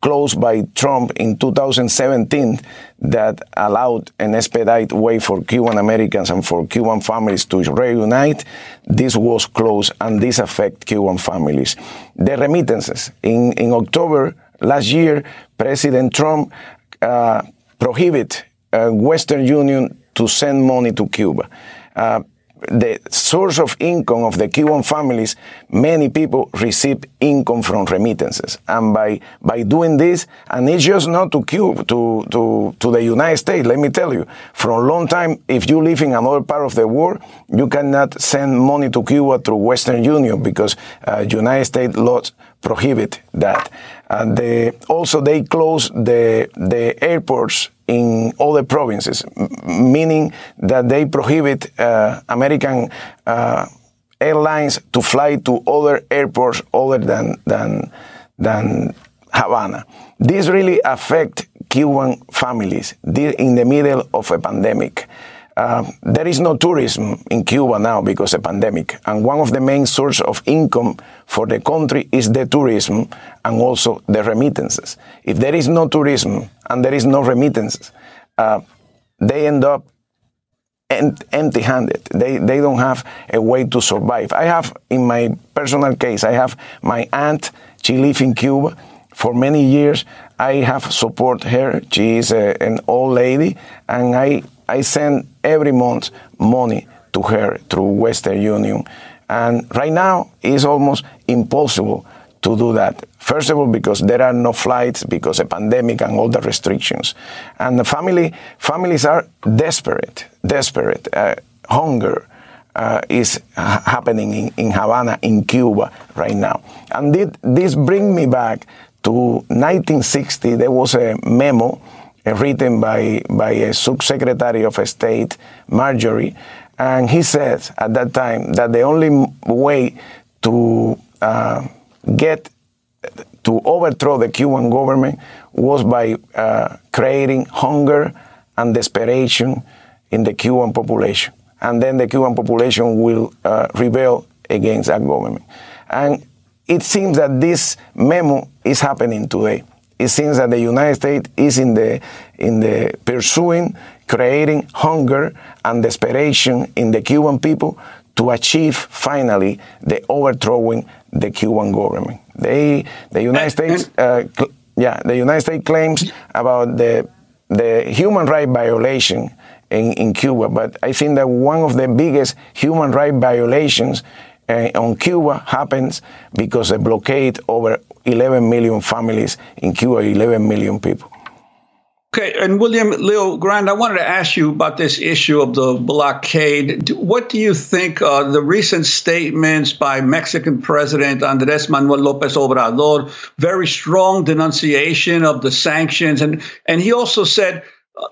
closed by Trump in 2017 that allowed an expedite way for Cuban Americans and for Cuban families to reunite. This was closed and this affect Cuban families. The remittances. In, in October last year, President Trump uh, prohibited uh, Western Union to send money to Cuba. Uh, the source of income of the Cuban families, many people receive income from remittances. And by, by doing this, and it's just not to Cuba, to, to, to the United States, let me tell you, for a long time, if you live in another part of the world, you cannot send money to Cuba through Western Union because uh, United States laws prohibit that. And they, also they close the, the airports in other provinces, meaning that they prohibit uh, American uh, airlines to fly to other airports other than, than, than Havana. This really affect Cuban families in the middle of a pandemic. Uh, there is no tourism in Cuba now because of the pandemic, and one of the main sources of income for the country is the tourism and also the remittances. If there is no tourism and there is no remittances, uh, they end up empty-handed. They they don't have a way to survive. I have, in my personal case, I have my aunt. She lives in Cuba for many years. I have support her. She is a, an old lady, and I I send every month money to her through Western Union. And right now, it's almost impossible to do that. First of all, because there are no flights because of pandemic and all the restrictions. And the family, families are desperate, desperate. Uh, hunger uh, is happening in, in, Havana, in Cuba right now. And this brings me back to 1960. There was a memo written by, by a subsecretary of state, Mallory, and he said at that time that the only way to uh, get to overthrow the Cuban government was by uh, creating hunger and desperation in the Cuban population. And then the Cuban population will uh, rebel against that government. And it seems that this memo is happening today it seems that the United States is in the in the pursuing, creating hunger and desperation in the Cuban people to achieve finally the overthrowing the Cuban government. They, the United States, uh, yeah, the United States claims about the the human right violation in, in Cuba, but I think that one of the biggest human right violations uh, on Cuba happens because the blockade over 11 million families in Cuba, 11 million people.
Okay, and William LeoGrande, I wanted to ask you about this issue of the blockade. What do you think uh, the recent statements by Mexican President Andres Manuel Lopez Obrador, very strong denunciation of the sanctions, and and he also said,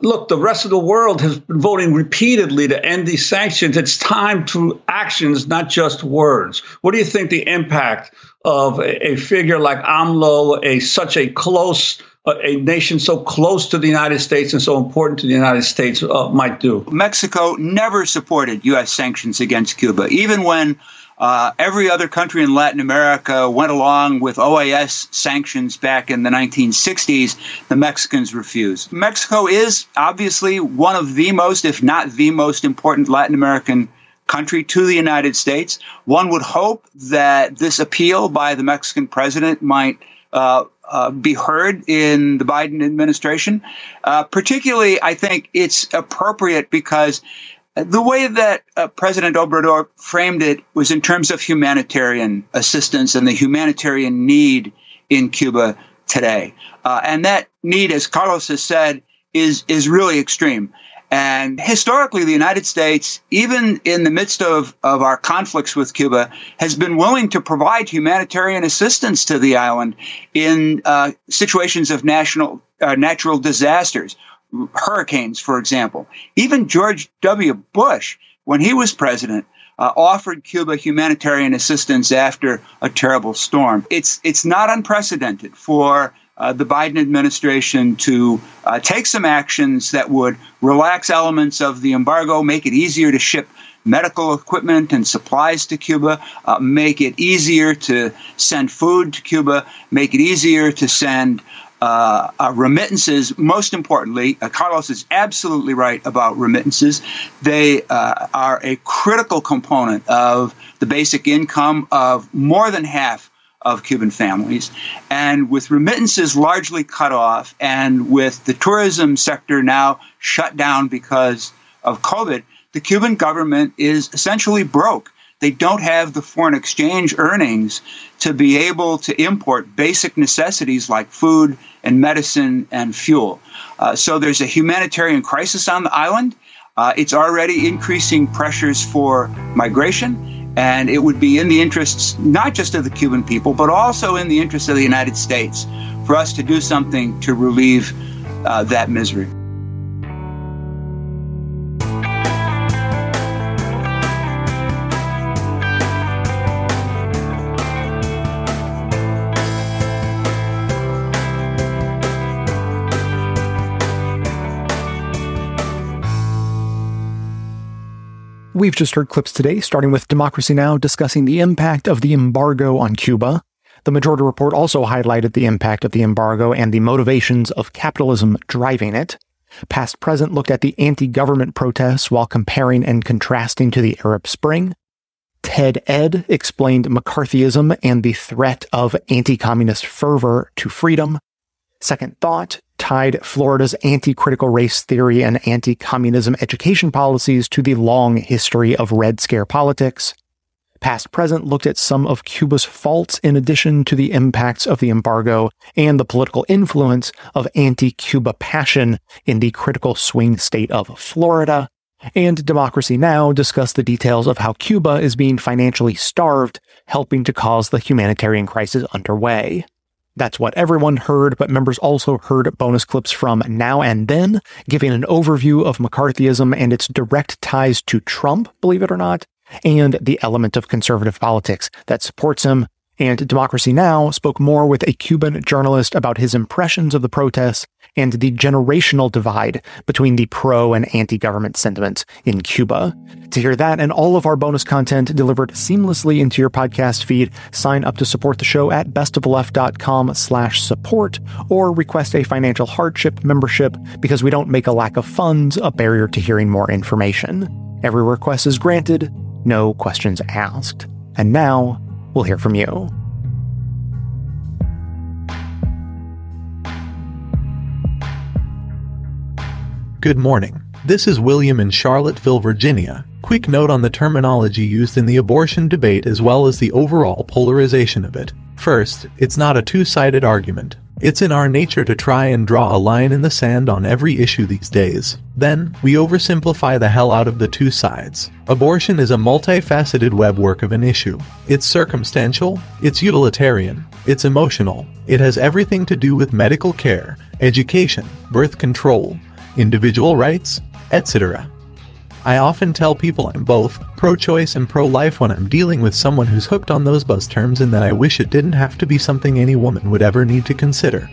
look, the rest of the world has been voting repeatedly to end these sanctions. It's time to actions, not just words. What do you think the impact of a, a figure like AMLO, a such a close a nation so close to the United States and so important to the United States uh, might do.
Mexico never supported U.S. sanctions against Cuba, even when uh, every other country in Latin America went along with OAS sanctions back in the 1960s. The Mexicans refused. Mexico is obviously one of the most, if not the most important Latin American country to the United States. One would hope that this appeal by the Mexican president might uh, uh, be heard in the Biden administration. Uh, particularly, I think it's appropriate because the way that uh, President Obrador framed it was in terms of humanitarian assistance and the humanitarian need in Cuba today. Uh, and that need, as Carlos has said, is is really extreme. And historically, the United States, even in the midst of, of our conflicts with Cuba, has been willing to provide humanitarian assistance to the island in uh, situations of national, uh, natural disasters, hurricanes, for example. Even George W. Bush, when he was president, uh, offered Cuba humanitarian assistance after a terrible storm. It's it's not unprecedented for uh, the Biden administration to uh, take some actions that would relax elements of the embargo, make it easier to ship medical equipment and supplies to Cuba, uh, make it easier to send food to Cuba, make it easier to send uh, uh, remittances. Most importantly, uh, Carlos is absolutely right about remittances. They uh, are a critical component of the basic income of more than half of Cuban families. And with remittances largely cut off, and with the tourism sector now shut down because of COVID, the Cuban government is essentially broke. They don't have the foreign exchange earnings to be able to import basic necessities like food and medicine and fuel. Uh, so there's a humanitarian crisis on the island. Uh, it's already increasing pressures for migration. And it would be in the interests not just of the Cuban people, but also in the interests of the United States for us to do something to relieve uh, that misery.
We've just heard clips today, starting with Democracy Now! discussing the impact of the embargo on Cuba. The Majority Report also highlighted the impact of the embargo and the motivations of capitalism driving it. Past Present looked at the anti government protests while comparing and contrasting to the Arab Spring. TED-Ed explained McCarthyism and the threat of anti communist fervor to freedom. Second Thought tied Florida's anti critical race theory and anti communism education policies to the long history of Red Scare politics. Past Present looked at some of Cuba's faults in addition to the impacts of the embargo and the political influence of anti Cuba passion in the critical swing state of Florida. And Democracy Now! discussed the details of how Cuba is being financially starved, helping to cause the humanitarian crisis underway. That's what everyone heard, but members also heard bonus clips from Now and Then, giving an overview of McCarthyism and its direct ties to Trump, believe it or not, and the element of conservative politics that supports him. And Democracy Now! spoke more with a Cuban journalist about his impressions of the protests and the generational divide between the pro and anti-government sentiments in Cuba. To hear that and all of our bonus content delivered seamlessly into your podcast feed, sign up to support the show at bestofleft.com slash support or request a financial hardship membership because we don't make a lack of funds a barrier to hearing more information. Every request is granted, no questions asked. And now, we'll hear from you.
Good morning. This is William in Charlottesville, Virginia. Quick note on the terminology used in the abortion debate as well as the overall polarization of it. First, it's not a two sided argument. It's in our nature to try and draw a line in the sand on every issue these days. Then, we oversimplify the hell out of the two sides. Abortion is a multifaceted webwork of an issue. It's circumstantial, it's utilitarian, it's emotional, it has everything to do with medical care, education, birth control, individual rights, etc. I often tell people I'm both pro choice and pro life when I'm dealing with someone who's hooked on those buzz terms and that I wish it didn't have to be something any woman would ever need to consider.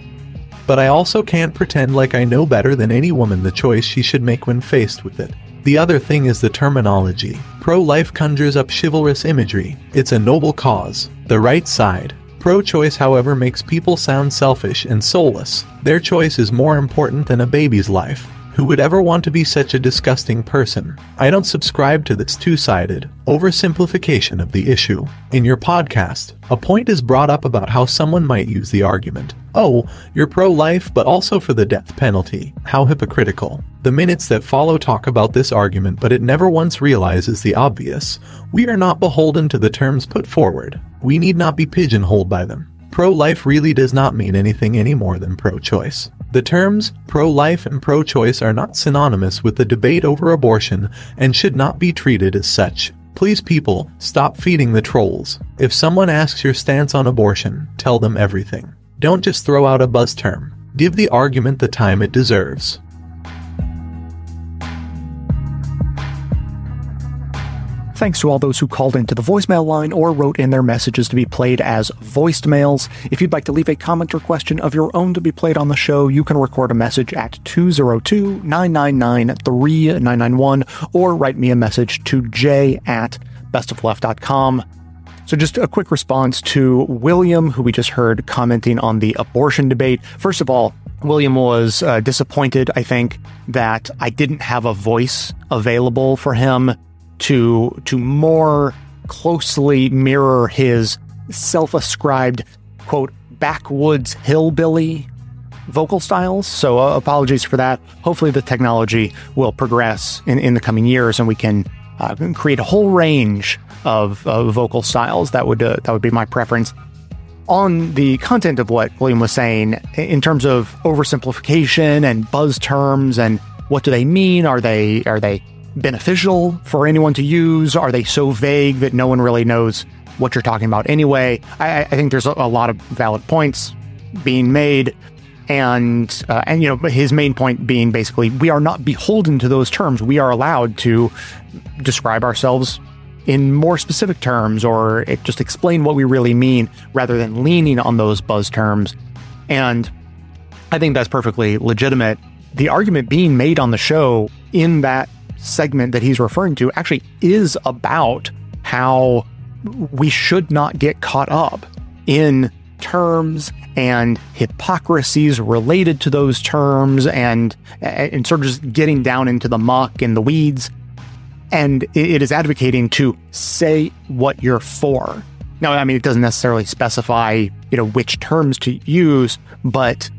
But I also can't pretend like I know better than any woman the choice she should make when faced with it. The other thing is the terminology. Pro life conjures up chivalrous imagery. It's a noble cause. The right side. Pro choice, however, makes people sound selfish and soulless. Their choice is more important than a baby's life. Who would ever want to be such a disgusting person? I don't subscribe to this two sided oversimplification of the issue. In your podcast, a point is brought up about how someone might use the argument Oh, you're pro life, but also for the death penalty. How hypocritical. The minutes that follow talk about this argument, but it never once realizes the obvious. We are not beholden to the terms put forward. We need not be pigeonholed by them. Pro life really does not mean anything any more than pro choice. The terms pro life and pro choice are not synonymous with the debate over abortion and should not be treated as such. Please, people, stop feeding the trolls. If someone asks your stance on abortion, tell them everything. Don't just throw out a buzz term. Give the argument the time it deserves.
Thanks to all those who called into the voicemail line or wrote in their messages to be played as voiced mails. If you'd like to leave a comment or question of your own to be played on the show, you can record a message at 202 999 3991 or write me a message to j at bestofleft.com. So, just a quick response to William, who we just heard commenting on the abortion debate. First of all, William was uh, disappointed, I think, that I didn't have a voice available for him to to more closely mirror his self-ascribed quote backwoods hillbilly vocal styles. So uh, apologies for that. Hopefully the technology will progress in, in the coming years and we can uh, create a whole range of, vocal styles. That would uh, that would be my preference. On the content of what William was saying, in terms of oversimplification and buzz terms and what do they mean? Are they are they beneficial for anyone to use? Are they so vague that no one really knows what you're talking about anyway? I, I think there's a, lot of valid points being made. And uh, and you know his main point being basically we are not beholden to those terms. We are allowed to describe ourselves in more specific terms or just explain what we really mean rather than leaning on those buzz terms. And I think that's perfectly legitimate. The argument being made on the show in that segment that he's referring to actually is about how we should not get caught up in terms and hypocrisies related to those terms and and sort of just getting down into the muck and the weeds. And it is advocating to say what you're for. Now i mean it doesn't necessarily specify you know which terms to use but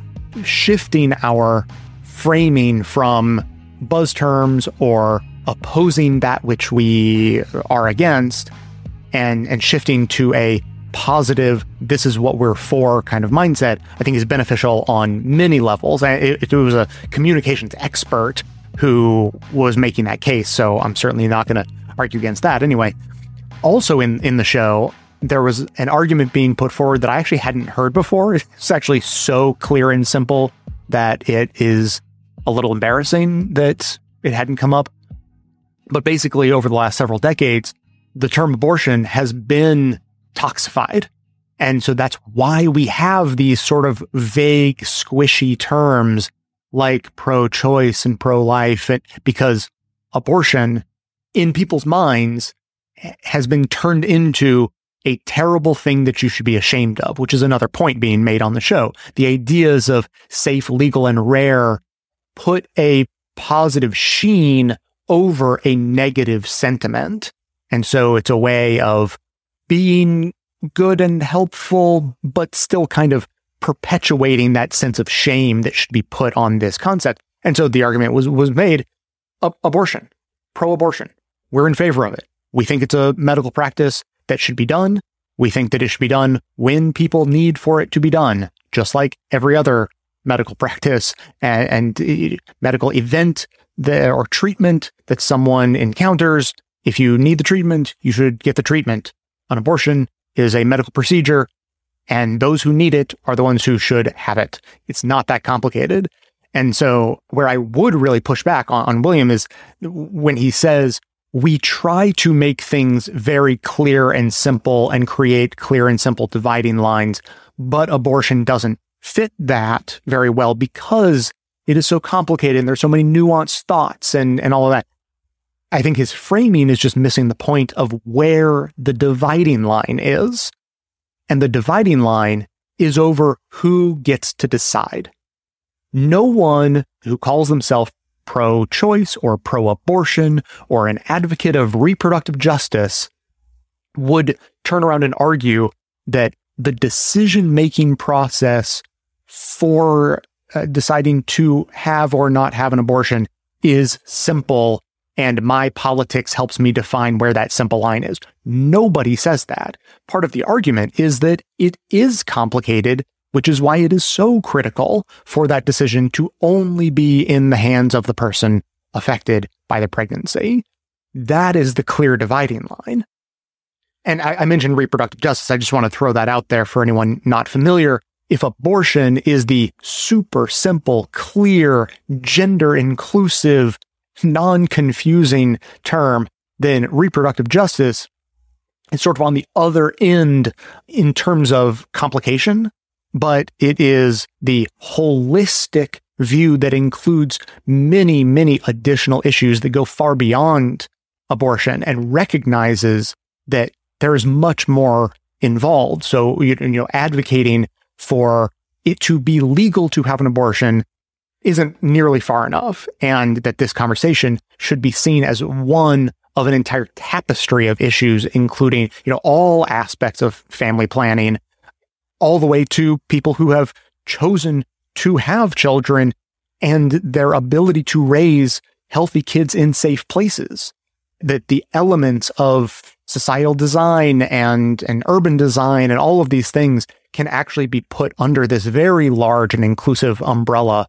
shifting our framing from buzz terms or opposing that which we are against and and shifting to a positive this is what we're for kind of mindset i think is beneficial on many levels. It, it was a communications expert who was making that case so i'm certainly not going to argue against that. Anyway also in in the show there was an argument being put forward that i actually hadn't heard before. <laughs> It's actually so clear and simple that it is a little embarrassing that it hadn't come up. But basically, over the last several decades, the term abortion has been toxified. And so that's why we have these sort of vague, squishy terms like pro choice and pro life because abortion in people's minds has been turned into a terrible thing that you should be ashamed of, which is another point being made on the show. The ideas of safe, legal, and rare put a positive sheen over a negative sentiment. And so it's a way of being good and helpful, but still kind of perpetuating that sense of shame that should be put on this concept. And so the argument was, was made abortion, pro abortion. We're in favor of it. We think it's a medical practice that should be done. We think that it should be done when people need for it to be done, just like every other medical practice and, and uh, medical event that, or treatment that someone encounters. If you need the treatment, you should get the treatment. An abortion is a medical procedure, and those who need it are the ones who should have it. It's not that complicated. And so, where I would really push back on, on William is when he says, we try to make things very clear and simple and create clear and simple dividing lines, but abortion doesn't fit that very well because it is so complicated and there's so many nuanced thoughts and, and all of that. I think his framing is just missing the point of where the dividing line is. And the dividing line is over who gets to decide. No one who calls themselves pro choice or pro abortion or an advocate of reproductive justice would turn around and argue that the decision making process for uh, deciding to have or not have an abortion is simple and my politics helps me define where that simple line is. Nobody says that. Part of the argument is that it is complicated, which is why it is so critical for that decision to only be in the hands of the person affected by the pregnancy. That is the clear dividing line. And I, I mentioned reproductive justice. I just want to throw that out there for anyone not familiar if abortion is the super simple, clear, gender inclusive, non confusing term, then reproductive justice is sort of on the other end in terms of complication, but it is the holistic view that includes many, many additional issues that go far beyond abortion and recognizes that there is much more involved. So, you know, advocating for it to be legal to have an abortion isn't nearly far enough, and that this conversation should be seen as one of an entire tapestry of issues, including, you know, all aspects of family planning, all the way to people who have chosen to have children and their ability to raise healthy kids in safe places. That the elements of societal design and, and urban design and all of these things can actually be put under this very large and inclusive umbrella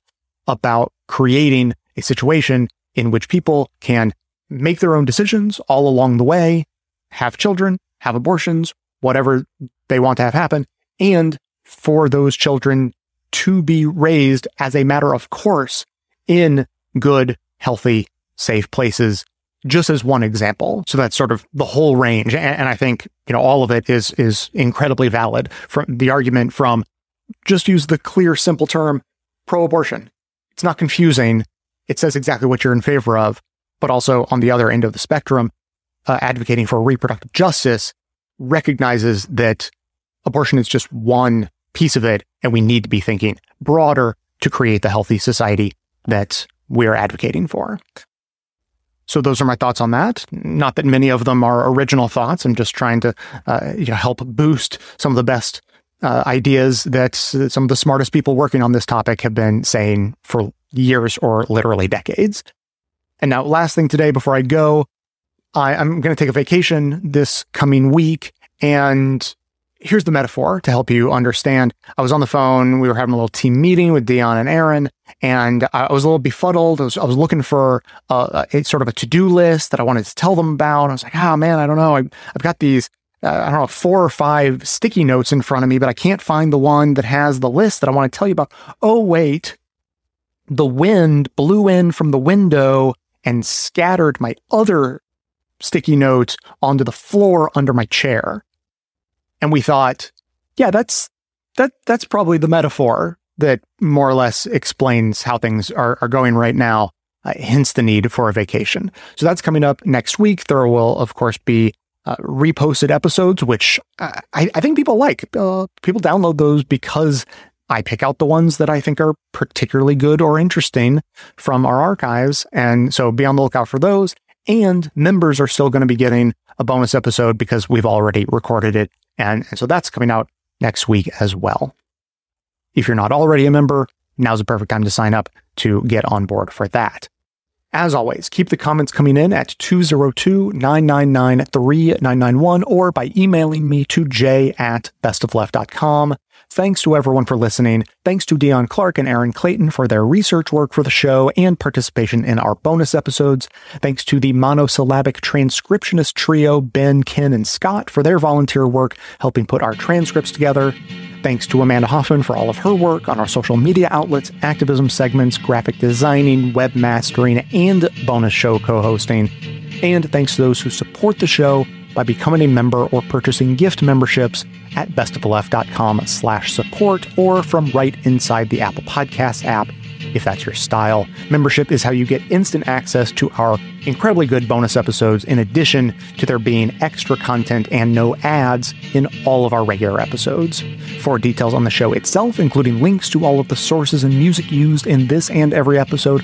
about creating a situation in which people can make their own decisions all along the way, have children, have abortions, whatever they want to have happen, and for those children to be raised as a matter of course in good, healthy, safe places just as one example. So that's sort of the whole range. And, I think, you know, all of it is, is incredibly valid from the argument from just use the clear, simple term pro abortion. It's not confusing. It says exactly what you're in favor of, but also on the other end of the spectrum, uh, advocating for reproductive justice recognizes that abortion is just one piece of it. And we need to be thinking broader to create the healthy society that we're advocating for. So those are my thoughts on that. Not that many of them are original thoughts. I'm just trying to uh, you know, help boost some of the best uh, ideas that some of the smartest people working on this topic have been saying for years or literally decades. And now, last thing today before I go, I, I'm going to take a vacation this coming week, and here's the metaphor to help you understand. I was on the phone. We were having a little team meeting with Dion and Aaron, and I was a little befuddled. I was, I was looking for a, a sort of a to do list that I wanted to tell them about. I was like, oh man, I don't know. I, I've got these, uh, I don't know, four or five sticky notes in front of me, but I can't find the one that has the list that I want to tell you about. Oh, wait. The wind blew in from the window and scattered my other sticky notes onto the floor under my chair. And we thought, yeah, that's that that's probably the metaphor that more or less explains how things are, are going right now, uh, hence the need for a vacation. So that's coming up next week. There will, of course, be uh, reposted episodes, which I, I, think people like. Uh, people download those because I pick out the ones that I think are particularly good or interesting from our archives. And so be on the lookout for those. And members are still going to be getting a bonus episode because we've already recorded it. And, and so that's coming out next week as well. If you're not already a member, now's the perfect time to sign up to get on board for that. As always, keep the comments coming in at 202 999 3991 or by emailing me to j at bestofleft.com. Thanks to everyone for listening. Thanks to Dion Clark and Aaron Clayton for their research work for the show and participation in our bonus episodes. Thanks to the monosyllabic transcriptionist trio, Ben, Ken, and Scott, for their volunteer work helping put our transcripts together. Thanks to Amanda Hoffman for all of her work on our social media outlets, activism segments, graphic designing, web mastering, and bonus show co hosting. And thanks to those who support the show by becoming a member or purchasing gift memberships at bestoftheleft.com slash support or from right inside the Apple Podcasts app if that's your style. Membership is how you get instant access to our incredibly good bonus episodes, in addition to there being extra content and no ads in all of our regular episodes. For details on the show itself, including links to all of the sources and music used in this and every episode,